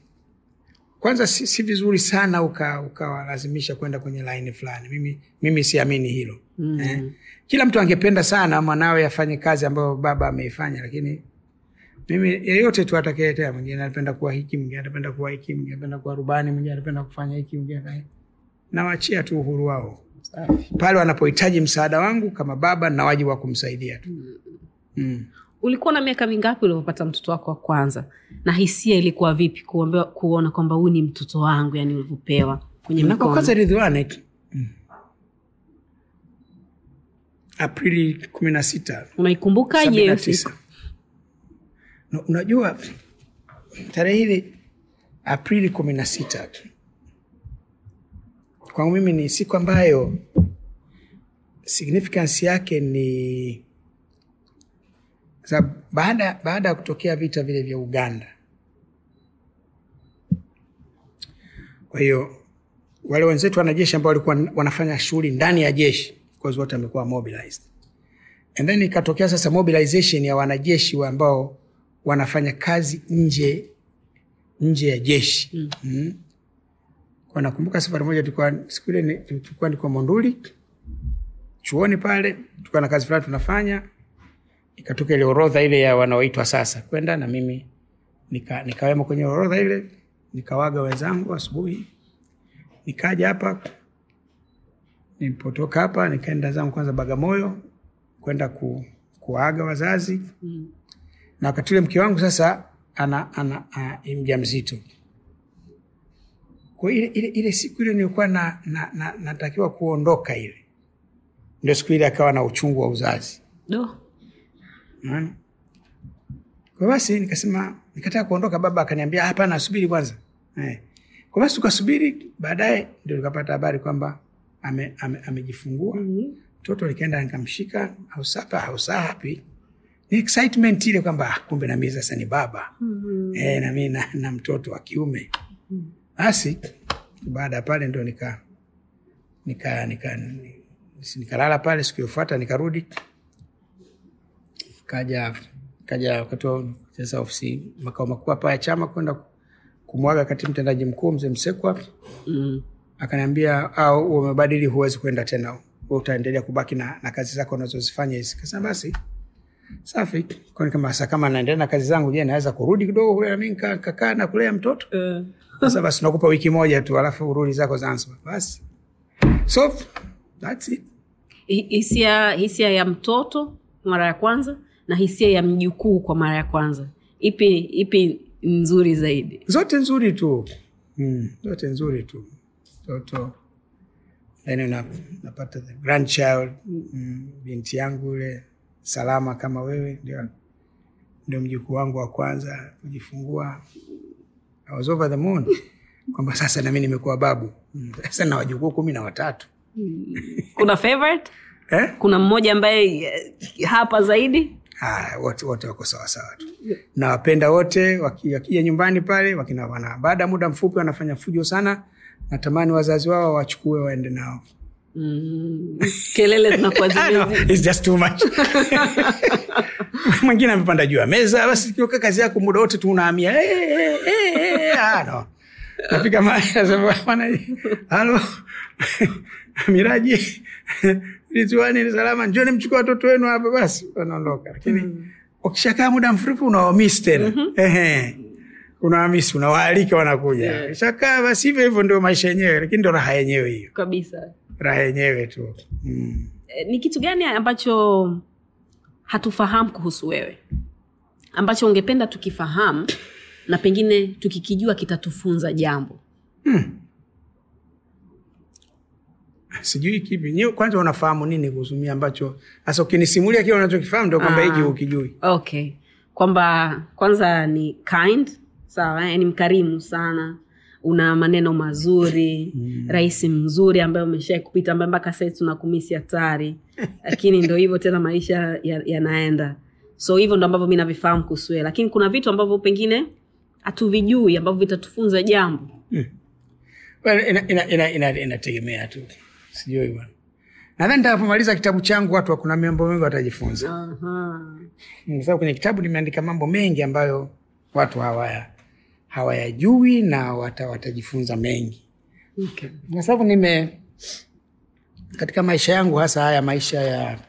kwanza si, si vizuri sana uka- ukawalazimisha kwenda kwenye laini fulani. Mimi, mimi siamini hilo. Mm. eh. kila mtu angependa sana mwanawe afanye kazi ambayo baba ameifanya lakini mimi yeyote tu atakayetea mwingine anapenda kuwa hiki mwingine anapenda kuwa hiki mwingine anapenda kuwa rubani mwingine anapenda kufanya hiki mwingine nawachia tu uhuru wao. Pale wanapohitaji msaada wangu kama baba na wajibu wa kumsaidia tu. Mm. Ulikuwa na miaka mingapi ulivyopata mtoto wako wa kwanza? Na hisia ilikuwa vipi kuambiwa, kuona kwamba huyu ni mtoto wangu yani ulivyopewa kwenye kwanza Ridhiwani mm. Aprili kumi na sita. Unaikumbukaje tisa. Na Unajua tarehe hili Aprili kumi na sita. Kwangu mimi ni siku ambayo significance yake ni kwa sababu baada baada ya kutokea vita vile vya Uganda, kwa hiyo wale wenzetu wanajeshi ambao walikuwa wanafanya shughuli ndani ya jeshi of wote wamekuwa mobilized and then ikatokea sasa mobilization ya wanajeshi wa ambao wanafanya kazi nje nje ya jeshi mm. Mm. Kwa nakumbuka safari moja tulikuwa siku ile tulikuwa niko Monduli chuoni pale tulikuwa na kazi fulani tunafanya ikatoka ile orodha ile ya wanaoitwa sasa kwenda na mimi nika, nikawemo kwenye orodha ile nikawaga wenzangu asubuhi. Nikaja hapa nilipotoka hapa nikaenda zangu kwanza bagamoyo kwenda ku, kuwaaga wazazi. Mm. na wakati ule mke wangu sasa ana, ana, ana mja mzito kwa ile, ile, ile siku ile nilikuwa na, na, na, natakiwa kuondoka ile. Ndio siku ile akawa na uchungu wa uzazi. Do Unaona? kwa basi nikasema nikataka kuondoka baba akaniambia hapana subiri kwanza eh. kwa basi tukasubiri baadaye ndio tukapata habari kwamba ame, ame, amejifungua mtoto nikaenda nikamshika hausapa au sapi. ni excitement ile kwamba kumbe na mimi sasa ni baba mm-hmm. Eh, na mimi na, na mtoto wa kiume basi baada ya pale ndo nika nika nika ni- nika pale siku iliyofuata nikarudi kaja kaja wakati wa sasa ofisi makao makuu hapa ya chama kwenda kumwaga kati mtendaji mkuu mzee Msekwa. Mm. akaniambia au umebadili huwezi kwenda tena. Wewe utaendelea kubaki na, na kazi zako unazozifanya hizi. Kasema basi. Safi. Kwani kama sasa kama naendelea na kazi zangu je naweza kurudi kidogo kule nika- kakaa na kulea mtoto? Uh, sasa basi nakupa wiki moja tu alafu urudi zako zanzibar. Basi. So that's it. Hisia hisia ya mtoto mara ya kwanza na hisia ya mjukuu kwa mara ya kwanza. Ipi ipi nzuri zaidi? Zote nzuri tu. Mm, zote nzuri tu. Mtoto then una, unapata the grandchild mm, binti yangu yule salama kama wewe ndio ndio mjukuu wangu wa kwanza kujifungua. I was over the moon. Kwamba sasa nami nimekuwa babu. Mm, sasa na wajukuu kumi na watatu. Kuna favorite? Eh? kuna mmoja ambaye eh, hapa zaidi Wote wote wako sawasawa tu. Nawapenda wote wakija nyumbani pale wakina wana baada ya muda mfupi wanafanya fujo sana natamani wazazi wao wachukue waende nao. Mm, kelele zinakuwa no, zimezi it's just too much. Mwingine amepanda juu ya meza basi kiuka kazi yako muda wote tu unaamia hey, hey, hey, hey. No. nafika mahali halo miraji rizwani ni salama njoni mchukua watoto wenu hapa basi wanaondoka. Lakini ukishakaa muda mfupi unawamis tena. Ehe. unawamis unawaalika wanakuja. Yeah. shakaa basi hivyo hivyo ndio maisha yenyewe lakini ndo raha yenyewe hiyo. Kabisa. Raha yenyewe tu. Mm. Eh, ni kitu gani ambacho hatufahamu kuhusu wewe? Ambacho ungependa tukifahamu na pengine tukikijua kitatufunza jambo sijui kipi. Nyi kwanza unafahamu nini kuhusu mimi ambacho sasa ukinisimulia kile unachokifahamu ndo kwamba hiki Ah. ukijui okay. Kwamba kwanza ni kind sawa eh, ni mkarimu sana. Una maneno mazuri mm. rais mzuri ambaye umeshai kupita ambaye mpaka sahii tunakumisi hatari. Lakini ndo hivyo tena maisha ya- yanaenda. So hivyo ndo ambavyo mi navifahamu kuhusu lakini kuna vitu ambavyo pengine hatuvijui ambavyo vitatufunza jambo. Well, ina- ina- ina- ina- tu sijui bwana nadhani nitakapomaliza kitabu changu watu kuna mambo mengi watajifunza Aha. kwa sababu kwenye kitabu nimeandika mambo mengi ambayo watu hawaya hawayajui na wata, watajifunza mengi Okay. kwa sababu nime katika maisha yangu hasa haya maisha ya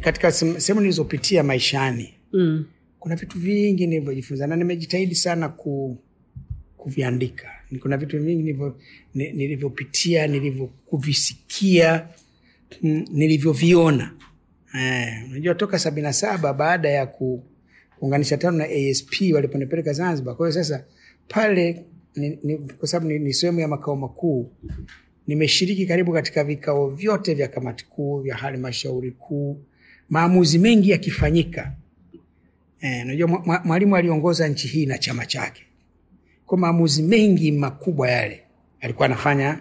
katika sehemu nilizopitia maishani Mm. kuna vitu vingi nilivyojifunza na nimejitahidi sana ku, kuviandika kuna vitu vingi nilivyopitia nilivyokuvisikia nilivyoviona. Unajua Eh, toka sabini na saba baada ya ku, kuunganisha tano na asp waliponipeleka zanzibar. Kwa hiyo sasa pale ni, ni, kwa sababu ni, ni sehemu ya makao makuu nimeshiriki karibu katika vikao vyote vya kamati kuu vya halmashauri kuu. Maamuzi mengi yakifanyika. Eh, unajua mwa- mwalimu aliongoza nchi hii na chama chake kwa maamuzi mengi makubwa yale alikuwa anafanya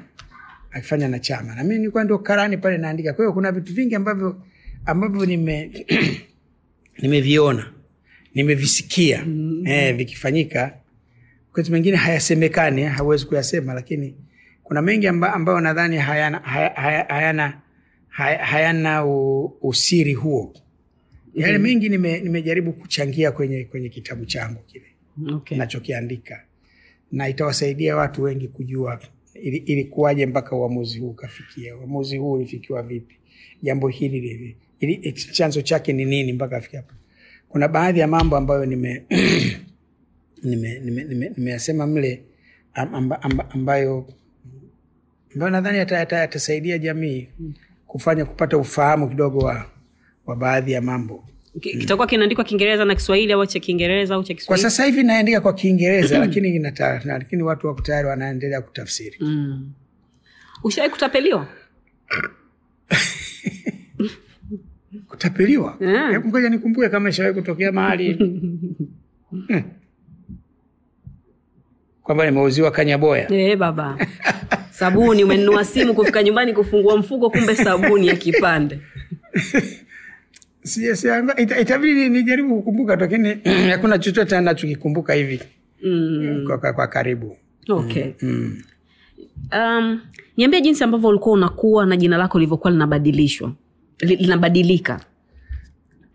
akifanya na chama. Na mimi nilikuwa ndio karani pale naandika. Kwa hiyo kuna vitu vingi ambavyo ambavyo nime nimeviona nimevisikia eh, vikifanyika. Wakati mengine hayasemekani hawezi kuyasema lakini kuna mengi amba, ambayo nadhani hayana, hayana, haya- hayana, hayana u, usiri huo. Yale mengi nime- nimejaribu kuchangia kwenye, kwenye kitabu changu kile Okay. nachokiandika na itawasaidia watu wengi kujua ili- ilikuwaje mpaka uamuzi huu ukafikia. Uamuzi huu ulifikiwa vipi? Jambo hili livi ili chanzo chake ni nini mpaka afikia hapo. kuna baadhi ya mambo ambayo nime nime, nime, nime, nimeyasema mle amba, amba, ambayo ambayo nadhani yata- yata- yatasaidia jamii kufanya kupata ufahamu kidogo wa, wa baadhi ya mambo kitakuwa kinaandikwa kiingereza na kiswahili au cha kiingereza au cha kwa sasa hivi naandika kwa kiingereza lakini inata, lakini watu wako tayari wanaendelea kutafsiri. Mm. ushawai kutapeliwa? Kutapeliwa? Yeah. Ngoja nikumbuke kama ishawai kutokea mahali. Hmm. kwamba nimeuziwa kanyaboya. Hey, baba. Sabuni umenunua simu kufika nyumbani kufungua mfuko kumbe sabuni ya kipande Si- si- ita- itabidi nijaribu kukumbuka lakini hakuna chochote anachokikumbuka hivi. Mm. kwa, kwa, kwa karibu. Okay. Mm. um, niambie jinsi ambavyo ulikuwa unakuwa na jina lako lilivyokuwa linabadilishwa. Linabadilika.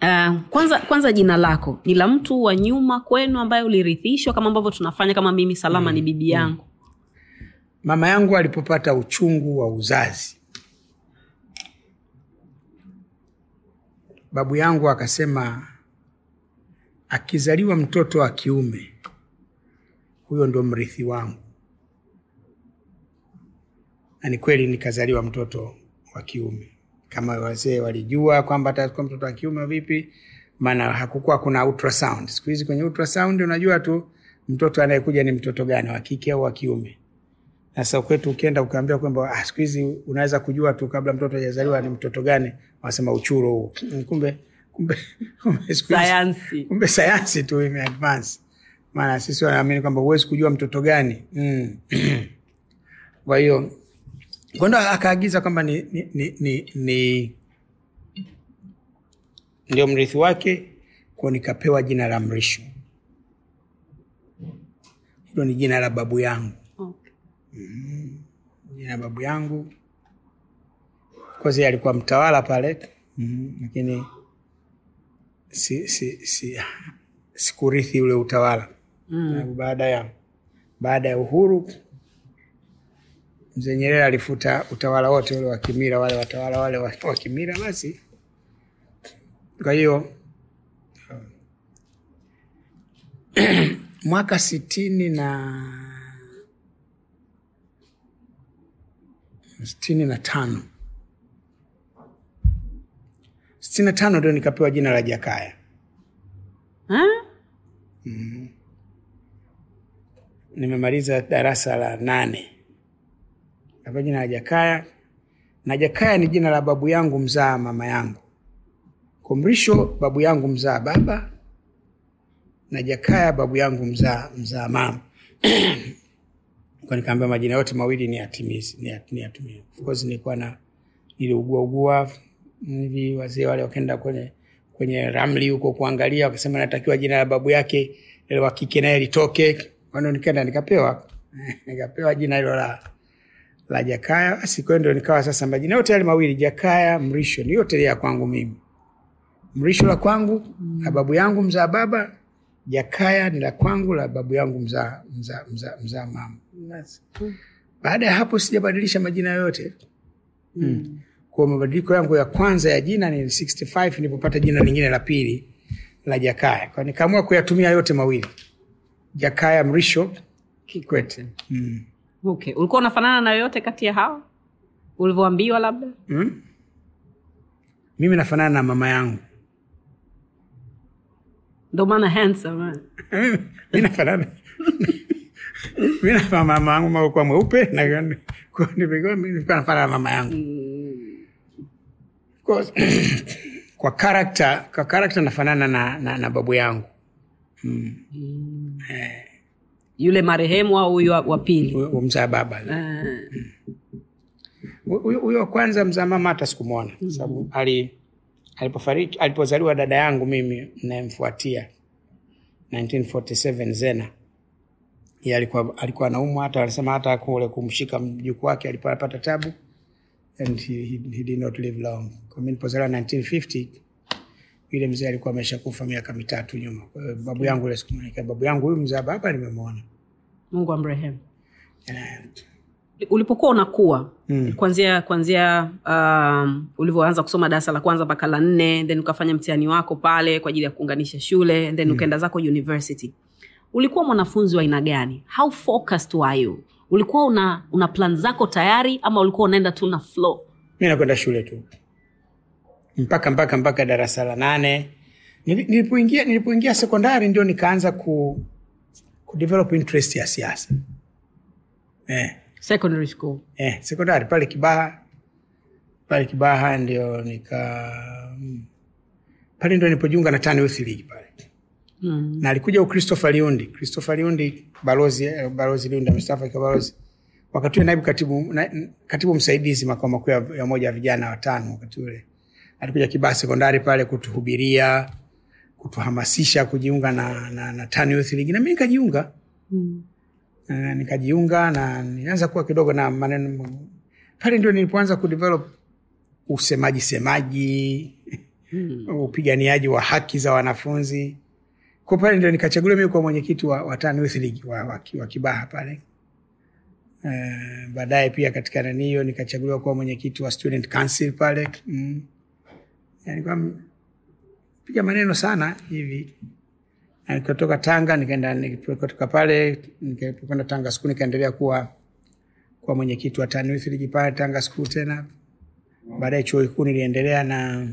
Uh, kwanza kwanza jina lako. Ni la mtu wa nyuma kwenu ambaye ulirithishwa kama ambavyo tunafanya kama mimi salama ni bibi yangu? Mama yangu alipopata uchungu wa uzazi babu yangu akasema akizaliwa mtoto wa kiume huyo ndo mrithi wangu. Na ni kweli nikazaliwa mtoto wa kiume. Kama wazee walijua kwamba atakuwa mtoto wa kiume vipi maana hakukuwa kuna ultrasound. Siku hizi kwenye ultrasound unajua tu mtoto anayekuja ni mtoto gani wa kike au wa kiume sasa kwetu ukienda ukaambia kwamba ah, siku hizi unaweza kujua tu kabla mtoto hajazaliwa ni mtoto gani wanasema uchuro huo. Mm, kumbe kumbe kumbe sayansi. kumbe sayansi tu imeadvance maana sisi wanaamini kwamba huwezi kujua mtoto gani. Mm. kwa hiyo kwando akaagiza kwamba ni, ni, ni, ni, ni ndio mrithi wake kwa nikapewa jina la mrisho. Hilo ni jina la babu yangu jina la babu yangu. Kozi alikuwa mtawala pale. Mm, lakini si, si, si, sikurithi ule utawala. Mm. baada ya baada ya uhuru mzee nyerere alifuta utawala wote ule wa kimira wale watawala wale wa wa kimira basi. Kwa hiyo mwaka sitini na sitini na tano. sitini na tano ndio nikapewa jina la jakaya. Ha? nimemaliza darasa la nane. Kapewa jina la jakaya. Na jakaya ni jina la babu yangu mzaa mama yangu. Kumrisho babu yangu mzaa baba. Na jakaya babu yangu mzaa mzaa mama kwa nikaambia majina yote mawili ni yatimizi ni ni of course nilikuwa na niliugua ugua hivi wazee wale wakaenda kwenye kwenye ramli huko kuangalia wakasema natakiwa jina la babu yake wa kike naye litoke. Kwani nikaenda nikapewa nikapewa jina hilo la la jakaya. Basi kwa ndio nikawa sasa majina yote yale mawili jakaya mrisho. Ni yote ya kwangu mimi. Mrisho la kwangu na babu yangu mzaa baba jakaya ni la kwangu la babu yangu mzaa mzaa mzaa mzaa mama. Baada ya hapo sijabadilisha majina yoyote mm. kwa mabadiliko yangu ya kwanza ya jina ni 65 nilipopata jina lingine la pili la jakaya. Kwa nikaamua kuyatumia yote mawili. Jakaya mrisho kikwete. Mm. okay. Ulikuwa unafanana na yoyote kati ya hao? Ulivyoambiwa labda? Mm? mimi nafanana na mama yangu ndo maana handsome eh? mi nafanana mi na mama yangu makuwa mweupe na kwa- nafanana mama yangu. Kwa- karakta kwa karakta nafanana na, na, na babu yangu. Yule marehemu au huyo wa- pili? Mzaa baba. Eh, huyo huyo wa kwanza mzaa mama hata sikumwona sababu ali alipofariki alipozaliwa dada yangu mimi nayemfuatia 1947 zena. Ye alikuwa alikuwa anaumwa hata alisema hata kule kumshika mjukuu wake alikuwa tabu and he, he, he did not live long. Kwa mimi nilipozaliwa 1950 yule mzee alikuwa ameshakufa miaka mitatu nyuma. Kwa hiyo babu yangu ile babu yangu huyu mzaa baba nimemwona mungu amrehemu. Eh, ulipokuwa unakuwa Mm. kwanzia kwanzia um, ulivyoanza kusoma darasa la kwanza mpaka la nne then ukafanya mtihani wako pale kwa ajili ya kuunganisha shule then ukaenda zako university. Ulikuwa mwanafunzi wa aina gani? How focused were you? Ulikuwa una, una plan zako tayari ama ulikuwa unaenda tu na flow? Mi nakwenda shule tu. Mpaka mpaka mpaka darasa la nane. Nilipoingia nilipoingia sekondari ndio nikaanza ku, ku develop interest ya siasa. Eh, secondary school. Eh, sekondari pale Kibaha. Pale Kibaha ndio nika pale ndio nilipojiunga na Youth League pale. Mm. na alikuja huyu Christopher Liundi. Christopher Liundi balozi eh, balozi Liundi amestaafu akiwa balozi. Wakati ule naibu katibu, na, katibu msaidizi makao makuu ya ya umoja wa vijana watano wakati ule. Alikuja Kibaha sekondari pale kutuhubiria kutuhamasisha kujiunga na, na, na Tani Youth League. Na mi nikajiunga. Mm. Nikajiunga na nilianza kuwa kidogo na maneno pale ndio nilipoanza kudevelop usemaji semaji hmm. upiganiaji wa haki za wanafunzi kwa pale ndio nikachaguliwa mimi kuwa mwenyekiti wa, wa Youth League wa, wa, wa Kibaha pale uh, baadaye pia katika nani hiyo nikachaguliwa kuwa mwenyekiti wa student council pale mm. yani kwa piga maneno sana hivi nikatoka Tanga nikaenda nikatoka pale nikaenda Tanga School nikaendelea kuwa kuwa mwenyekiti wa Tano pale Tanga School tena baadaye chuo kikuu niliendelea na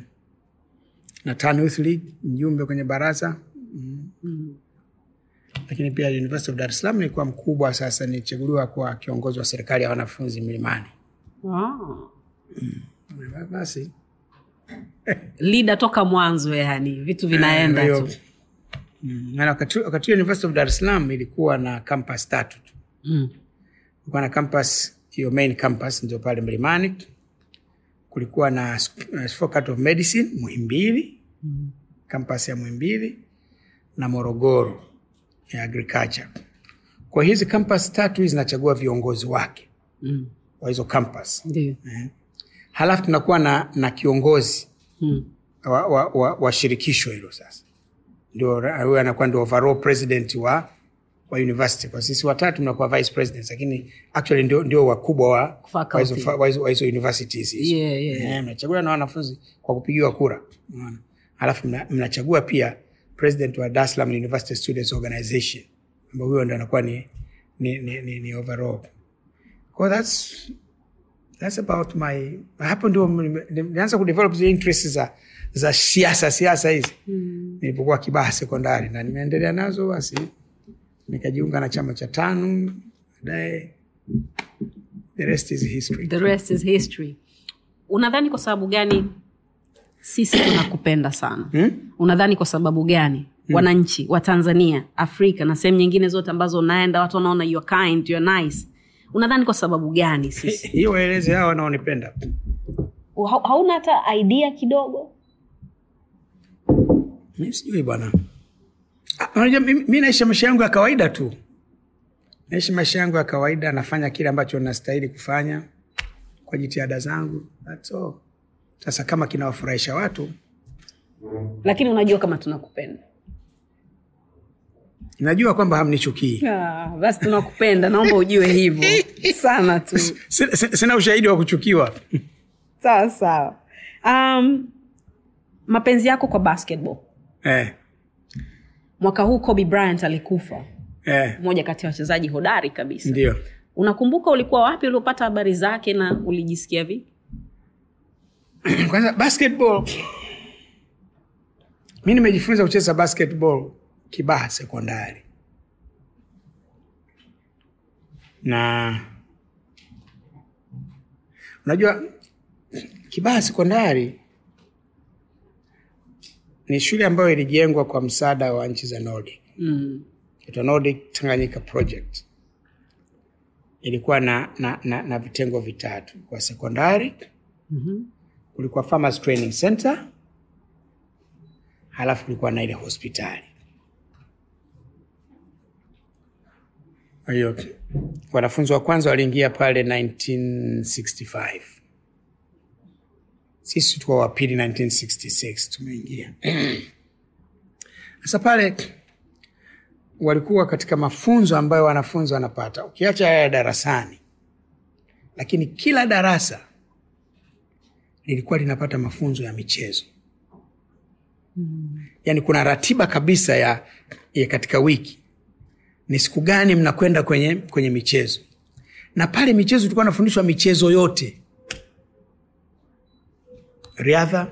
na League mjumbe kwenye baraza mm. Mm. lakini pia University of Dar es Salaam nilikuwa mkubwa sasa nilichaguliwa kuwa kiongozi wa serikali ya wanafunzi Mlimani Wow. basi Lida toka mwanzo yani vitu vinaenda Eh, tu kwa mm, wakati wakati University of Dar es Salaam ilikuwa na campus tatu tu mm. kulikuwa na campus hiyo main campus ndio pale Mlimani kulikuwa na uh, Faculty of Medicine Muhimbili Mm. campus ya Muhimbili na Morogoro ya agriculture. Kwa hizi campus tatu hizi zinachagua viongozi wake Mm. wa hizo campus. ndio Halafu tunakuwa na, na kiongozi mm. wa, wa, wa, wa shirikisho hilo sasa, ndio huyo anakuwa ndio overall president wa wa university. Kwa sisi watatu mnakuwa vice president, lakini actually ndio, ndio wakubwa wa wa hizo universities hizo. yeah, yeah. yeah, mnachaguliwa na wanafunzi kwa kupigiwa kura unaona. Alafu mna- mnachagua pia president wa Dar es Salaam University Students Organization ambao huyo ndo anakuwa ni, ni, ni, ni, ni overall. Kwa that's, that's about my hapo ndio nilianza kudevelop zile interest za za siasa siasa hizi. Mm. nilipokuwa Kibaha sekondari na nimeendelea nazo basi nikajiunga na chama cha tano baadaye the rest is history. the rest is history. Unadhani kwa sababu gani sisi tunakupenda sana? Hmm? unadhani kwa sababu gani wananchi wa tanzania afrika na sehemu nyingine zote ambazo unaenda watu wanaona you're kind, you're nice. Unadhani kwa sababu gani sisi? Hiyo waeleze hao wanaonipenda. Hauna hata idea kidogo Mi sijui bwana. Unajua mi naishi maisha yangu ya kawaida tu. Naishi maisha yangu ya kawaida nafanya kile ambacho nastahili kufanya kwa jitihada zangu. That's all. sasa kama kinawafurahisha watu lakini unajua kama tunakupenda. najua kwamba hamnichukii. Ah, basi tunakupenda naomba ujue hivyo. Sana tu. Sina ushahidi wa kuchukiwa. Sawa sawa. Um, mapenzi yako kwa basketball eh, mwaka huu kobe bryant alikufa. Eh, mmoja kati ya wachezaji hodari kabisa. Ndio. Unakumbuka ulikuwa wapi uliopata habari zake na ulijisikia vipi? Kwanza basketball. Mi nimejifunza kucheza basketball kibaha sekondari. Na unajua kibaha sekondari ni shule ambayo ilijengwa kwa msaada wa nchi za nordic. Mm. nordic tanganyika project. Ilikuwa na, na, na, na vitengo vitatu. Kwa sekondari mm-hmm. kulikuwa farmers training center halafu kulikuwa na ile hospitali. Kwa hiyo wanafunzi wa kwanza waliingia pale 1965 sisi tulikuwa wa pili 1966 tumeingia. Sasa pale walikuwa katika mafunzo ambayo wanafunzi wanapata. Ukiacha haya darasani lakini kila darasa lilikuwa linapata mafunzo ya michezo. Yaani kuna ratiba kabisa ya, ya katika wiki. Ni siku gani mnakwenda kwenye, kwenye michezo? Na pale michezo tulikuwa nafundishwa michezo yote riadha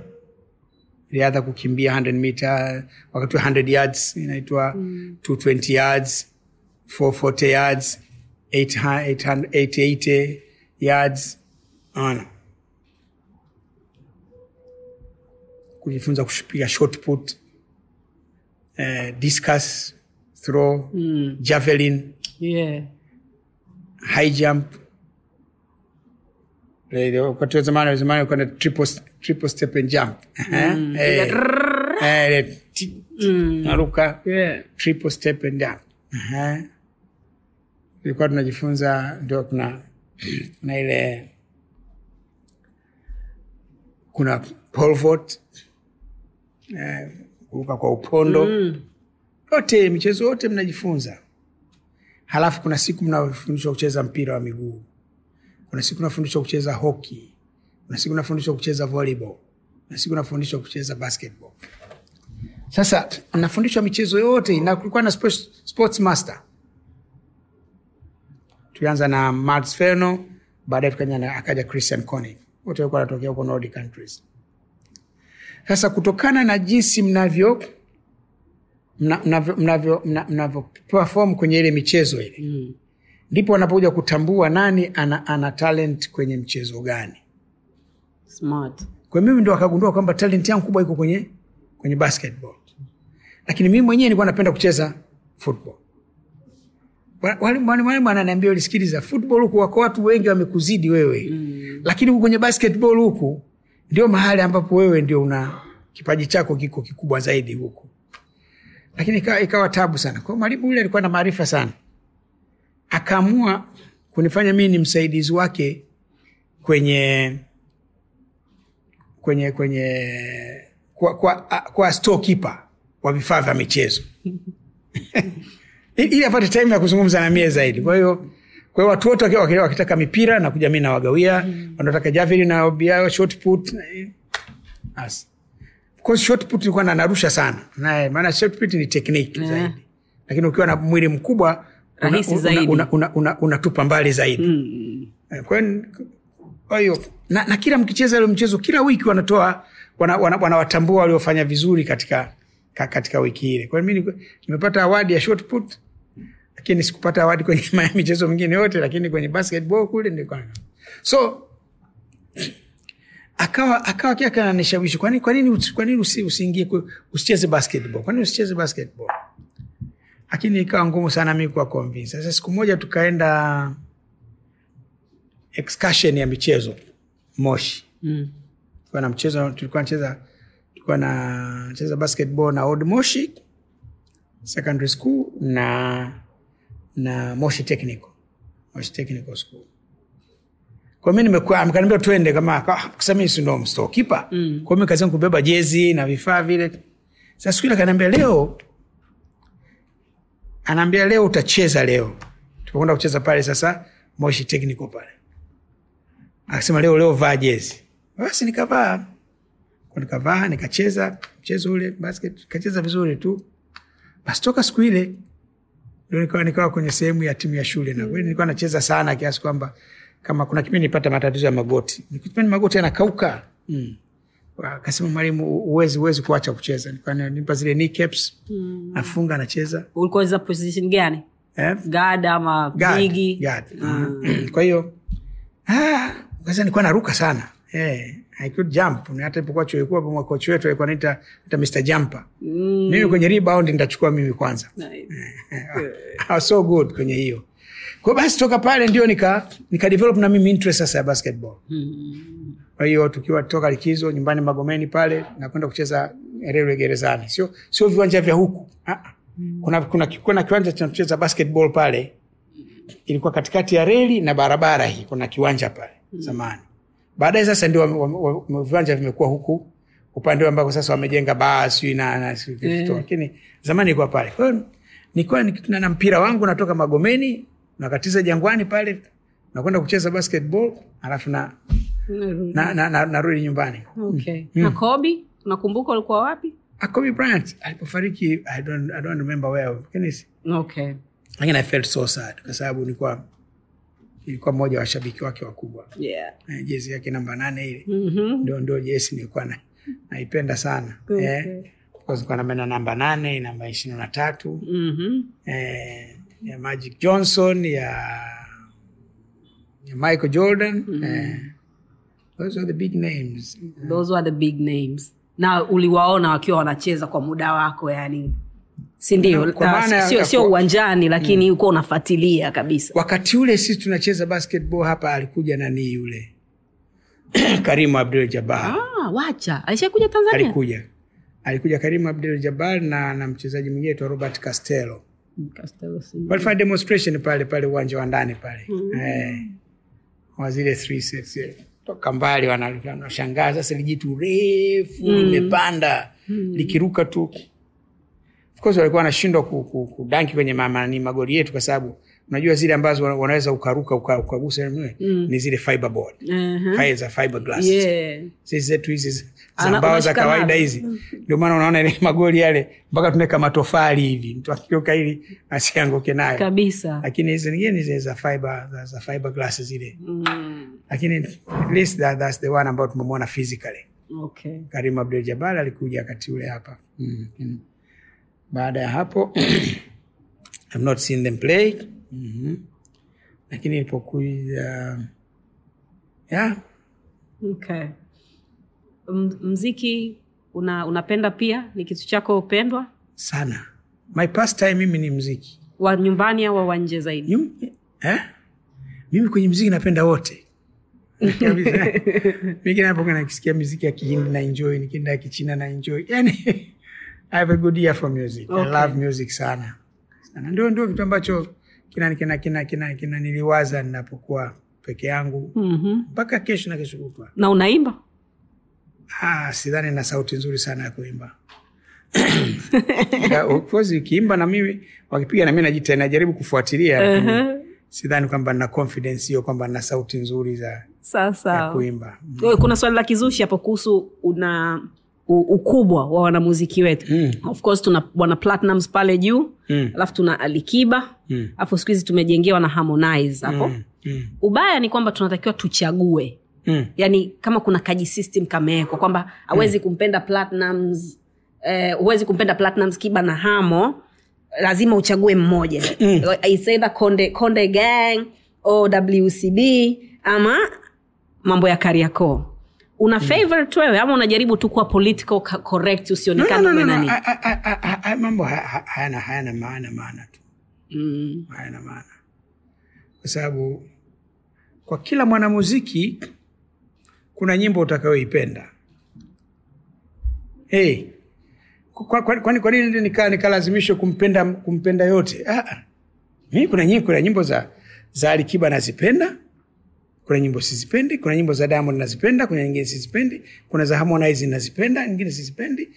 riadha kukimbia 100 mita wakati 100 yards inaitwa 220 yards 440 yards 800 880 yards. Ana kujifunza kupiga shot put eh, discus throw javelin yeah. high jump wakati wa zamani zamani kwenda triple, triple step and jump Eh, eh, eh, ile naruka. Yeah. triple step and jump ilikuwa tunajifunza ndio kuna na ile kuna polvot eh, kuruka kwa upondo yote michezo yote mnajifunza. Halafu kuna siku mnafundishwa kucheza mpira wa miguu kuna siku nafundishwa kucheza hoki kuna siku nafundishwa kucheza volleyball. Kuna siku nafundishwa kucheza basketball. Sasa nafundishwa michezo yote na kulikuwa na sports, sports master. Tulianza na Mats Ferno baadaye tukaja na akaja Christian Koenig wote walikuwa wanatokea huko Nordic countries. Sasa kutokana na jinsi mnavyo mna- mnavyo mnavyo mnavyo perform kwenye ile michezo ile ndipo wanapokuja kutambua nani ana, ana talent kwenye mchezo gani. Smart. kwa mimi ndo akagundua kwamba talent yangu kubwa iko kwenye kwenye basketball. Lakini mimi mwenyewe nilikuwa napenda kucheza football. Mwalimu mwalimu ananiambia ulisikiliza football huku wako watu wengi wamekuzidi wewe. Mm. lakini huku kwenye basketball huku ndio mahali ambapo wewe ndio una kipaji chako kiko kikubwa zaidi huku. Lakini ikawa, ikawa tabu sana. Kwao mwalimu yule alikuwa na maarifa sana akaamua kunifanya mii ni msaidizi wake kwenye kwenye kwenye kwa, kwa, kwa storekeeper wa vifaa vya michezo. Ili apate time ya kuzungumza na mie zaidi. Kwa hiyo kwa hiyo watu wote waki- waki- wakitaka mipira na kuja mi nawagawia. Mm. wanaotaka javeli na- basi. Of course shot ilikuwa na narusha sana. Naye maana shotput ni technique Yeah. zaidi. Lakini ukiwa na mwili mkubwa Rahisi zaidi. unatupa una- una- una- unatupa mbali zaidi. Mm. kwa hiyo na, na kila mkicheza ile mchezo kila wiki wanatoa wanawatambua wana, wana waliofanya vizuri katika ka, katika wiki ile. Kwa hiyo mi nimepata awadi ya short put lakini sikupata awadi kwenye michezo mingine yote lakini kwenye basketball kule ndio so akawa akawa kia kananishawishi kwa nini kwa nini usiingie usicheze basketball? Kwa nini usicheze basketball lakini ikawa ngumu sana mi kuwa convince sasa siku moja tukaenda excursion ya michezo moshi. Mm. tulikuwa na mchezo tulikuwa nacheza tulikuwa nacheza basketball na old moshi secondary school na na moshi technical moshi technical school. Kwa mi nimekuwa mkaniambia twende kama kusema storekeeper mm. kwa mi kazi kubeba jezi na vifaa vile. Sasa siku ile kaniambia leo anaambia leo utacheza leo. Tumekwenda kucheza pale sasa moshi technical pale. Akasema leo leo vaa jezi. Basi nikavaa. Nikavaa nikacheza mchezo ule basket kacheza vizuri tu. Basi toka siku ile ndo nikawa nikawa kwenye sehemu ya timu ya shule na kweli nilikuwa nacheza sana kiasi kwamba kama kuna kipindi nipata matatizo ya magoti. Kipindi magoti yanakauka. Mm. Akasema mwalimu uwezi uwezi kuacha kucheza. Nipa zile kneecaps nafunga nacheza. Ulikuwa position gani? Eh? ama bigi guard. kwa hiyo ah, kwanza nilikuwa naruka sana. Eh, I could jump. Hata ipokuwa chuo kikuu hapo wetu alikuwa anaita hata Mr Jumper. Mm. mimi kwenye rebound nitachukua mimi kwanza. Nice. I was so good kwenye hiyo. Kwa basi toka pale ndio nika, nika develop na mimi interest sasa ya basketball kwa hiyo tukiwa toka likizo nyumbani magomeni pale nakwenda kucheza Erelwe gerezani. Sio sio viwanja vya huku. Ah, kuna, kuna, kuna kiwanja cha kucheza basketball pale. Ilikuwa katikati ya reli na barabara hii. Kuna kiwanja pale zamani. Baadaye sasa ndio viwanja vimekuwa huku. Upande ambako sasa wamejenga baa sijui na, na Eh. lakini zamani ilikuwa pale. Kwa hiyo nilikuwa na mpira wangu natoka magomeni nakatiza jangwani pale nakwenda kucheza basketball alafu na na, na, na, narudi nyumbani okay. na kobi unakumbuka ulikuwa wapi Ah, Kobe Bryant alipofariki I don't, I don't remember where lakini okay. I felt so sad kwa sababu nilikuwa ilikuwa mmoja wa washabiki wake wakubwa yeah. Eh, jezi yake namba nane ile mm-hmm. ndio ndio jezi nilikuwa na naipenda sana Okay. eh, of course kuna na namba nane namba ishirini na tatu Mhm. eh, ya Magic Johnson ya, ya Michael Jordan eh, those are the big names. Those were the big names. Na uliwaona wakiwa wanacheza kwa muda wako yani sindio sio sio uwanjani lakini uko unafuatilia kabisa. Wakati ule sisi tunacheza basketball hapa alikuja nani yule? Karimu Abdul jabar ah, wacha. Alishakuja tanzania? Alikuja. Alikuja Karimu Abdul jabar na, na mchezaji mwingine aitwa Robert Castello Castello walifanya demonstration pale pale uwanja wa ndani pale. Eh, wa zile three sets eh. Toka mbali wana- wanashangaa sasa lijitu refu limepanda likiruka tu of course walikuwa wanashindwa ku- ku- kudanki kwenye mama, ni magoli yetu kwa sababu unajua zile ambazo wanaweza ukaruka uka- ukagusa mm. ni zile fiberboard uh-huh. za fiberglass Yeah. sisi zetu hizi za mbao za kawaida hizi ndio maana unaona ile magoli yale mpaka tunaweka matofali hivi mtu akiruka ili asianguke nayo kabisa lakini hizi nyingine zile za fiber za, fiber glass zile mm. lakini at least that, that's the one ambao tumemwona physically okay. Karim Abdul Jabbar alikuja wakati ule hapa mm. mm. baada ya hapo I've not seen them play mm-hmm. lakini ilipokuja yeah, Okay. Mziki una, unapenda pia ni kitu chako upendwa sana. My pastime mimi ni mziki. Wa nyumbani au wa nje zaidi? Nyum, eh? mimi kwenye mziki napenda wote. Kabisa. nakisikia miziki ya kihindi na enjoy nikienda ya kichina na enjoy. Yani i have a good year for music. Okay. i love music sana. Sana. Ndio ndio kitu ambacho kina kina kina kina, kina niliwaza ninapokuwa peke yangu. Mhm. mpaka kesho na kesho kutwa. Na unaimba ah, sidhani na sauti nzuri sana ya kuimba ukiimba na mimi wakipiga na mimi najaribu kufuatilia Uh-huh. sidhani kwamba na confidence hiyo kwamba na sauti nzuri za kuimba mm. kuna swali la kizushi hapo kuhusu una ukubwa wa wanamuziki wetu Mm. of course tuna bwana platinums pale juu Mm. alafu tuna alikiba Mm. siku hizi tumejengewa na harmonize hapo Mm. Mm. ubaya ni kwamba tunatakiwa tuchague Mm. yani kama kuna kaji system kamewekwa kwamba hawezi kumpenda platinums eh, kumpenda platinums kiba na hamo lazima uchague mmoja mm. either konde, konde gang owcb ama mambo ya kariakoo una favorite wewe ama unajaribu tu kuwa political co- correct No, usionekane no, no, no, no. haya mambo ha- ha- hayana hayana maana maana tu mm. hayana maana kwa sababu kwa kila mwanamuziki kuna nyimbo utakayoipenda hey, kwa, kwa, kwani kwa nini nika nikalazimishwa kumpenda kumpenda yote ah, ah. mimi kuna nyimbo, kuna nyimbo za za Alikiba nazipenda kuna nyimbo sizipendi kuna nyimbo za Diamond nazipenda kuna nyingine sizipendi kuna za Harmonize nazipenda nyingine sizipendi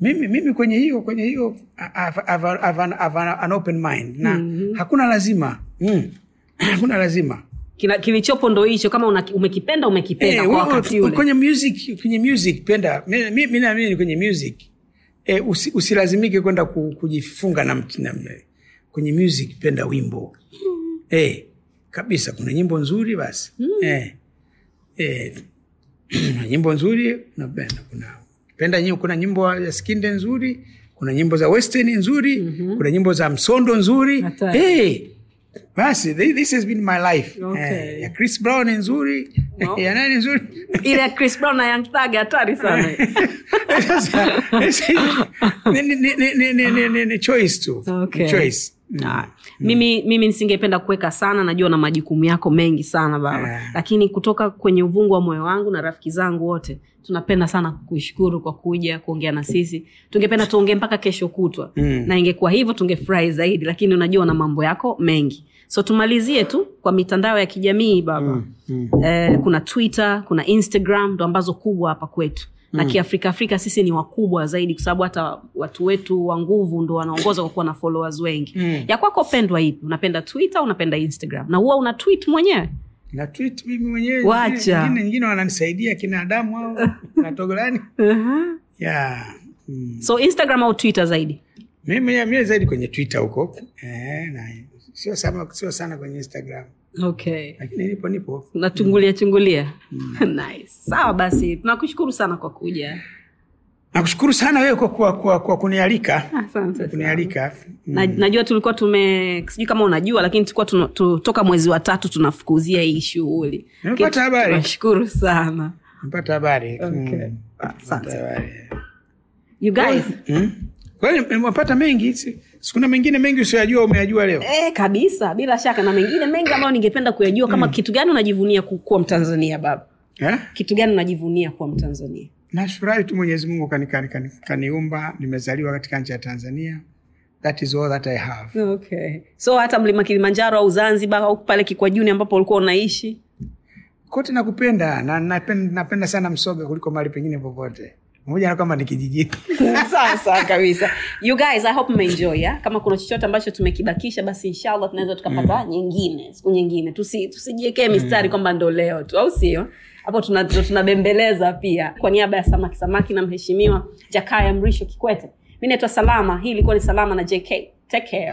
mimi, mimi kwenye hiyo kwenye hiyo an open mind na mm-hmm. hakuna lazima mm. hakuna lazima Kilichopo ndo hicho kama una, umekipenda umekipenda hey, kwa wewe- wakati ule. kwenye music kwenye music penda mi mi- mi naamini kwenye music. E, usi, usilazimike kwenda ku, kujifunga na, mtu- kwenye music penda wimbo. E, kabisa kuna nyimbo nzuri basi. E, e, nyimbo nzuri napenda kuna penda nyimbo, kuna nyimbo ya skinde nzuri kuna nyimbo za western nzuri mm-hmm. kuna nyimbo za msondo nzuri. Hey, basi this has been my life eh, okay. eh, chris brown nzuri no. ya nani nzuri ile ya chris brown na young hatari sana ni choice tu okay. choice choice Ah, mimi mimi nisingependa kuweka sana najua na majukumu yako mengi sana baba. Yeah. lakini kutoka kwenye uvungu wa moyo wangu na rafiki zangu wote tunapenda sana kushukuru kwa kuja kuongea na sisi. Tungependa tuongee mpaka kesho kutwa. Mm. na ingekuwa hivyo tungefurahi zaidi lakini unajua na mambo yako mengi. So tumalizie tu kwa mitandao ya kijamii baba. Mm, mm. eh, kuna twitter kuna instagram ndo ambazo kubwa hapa kwetu na kiafrika afrika sisi ni wakubwa zaidi kwa sababu hata watu wetu wa nguvu ndo wanaongoza kwa kuwa na followers wengi. Mm. ya kwako pendwa ipi? Unapenda twitter unapenda instagram? Na huwa una tweet mwenyewe? Na tweet mimi mwenyewe Wacha. wengine wengine wananisaidia kina adamu au natogolani yeah. mm. so instagram au twitter zaidi? Mimi mimi zaidi kwenye twitter huko. Eh, na sio sana, sio sana kwenye instagram okay. Lakini nipo nipo. Unachungulia chungulia nice. Sawa basi. Tunakushukuru sana kwa kuja. Nakushukuru sana wewe kwa, kwa, kwa, kwa kunialika. Kunialika. Na, najua tulikuwa tume sijui kama unajua lakini tulikuwa tu- toka mwezi wa tatu tunafukuzia hii shughuli. Nimepata habari. tunashukuru sana. Mpata habari. Okay. Mm, Asante. you guys? Mm. Kwa hiyo nimepata mengi sikuna mengine mengi usiyajua umeyajua leo. E, kabisa bila shaka. Na mengine mengi ambayo ningependa kuyajua kama kitu gani unajivunia ku- kuwa mtanzania baba? Eh? kitu gani unajivunia kuwa mtanzania? Nafurahi tu mwenyezi mungu kaniumba kani, kani, kani nimezaliwa katika nchi ya tanzania. That is all that i have. Okay. So hata mlima kilimanjaro au zanzibar au pale kikwajuni ambapo ulikuwa unaishi? Kote nakupenda na napenda, napenda sana msoga kuliko mali pengine popote pamoja na kwamba ni kijijini kabisa. You guys i hope mmeenjoy ya? kama kuna chochote ambacho tumekibakisha basi inshallah tunaweza tukapata nyingine siku nyingine. Tusi- tusijiekee mistari kwamba ndo leo tu au sio? Hapo tuna- tunabembeleza pia. Kwa niaba ya samaki samaki na mheshimiwa jakaya mrisho kikwete mi naitwa salama. Hii ilikuwa ni salama na jk take care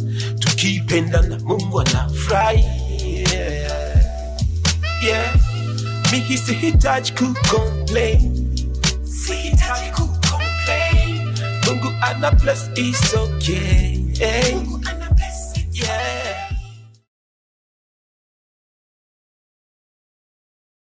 tukipenda na mungu anafurahi yeah. yeah. mimi sihitaji kucomplain sihitaji kucomplain mungu ana bless is okay. Mungu ana bless yeah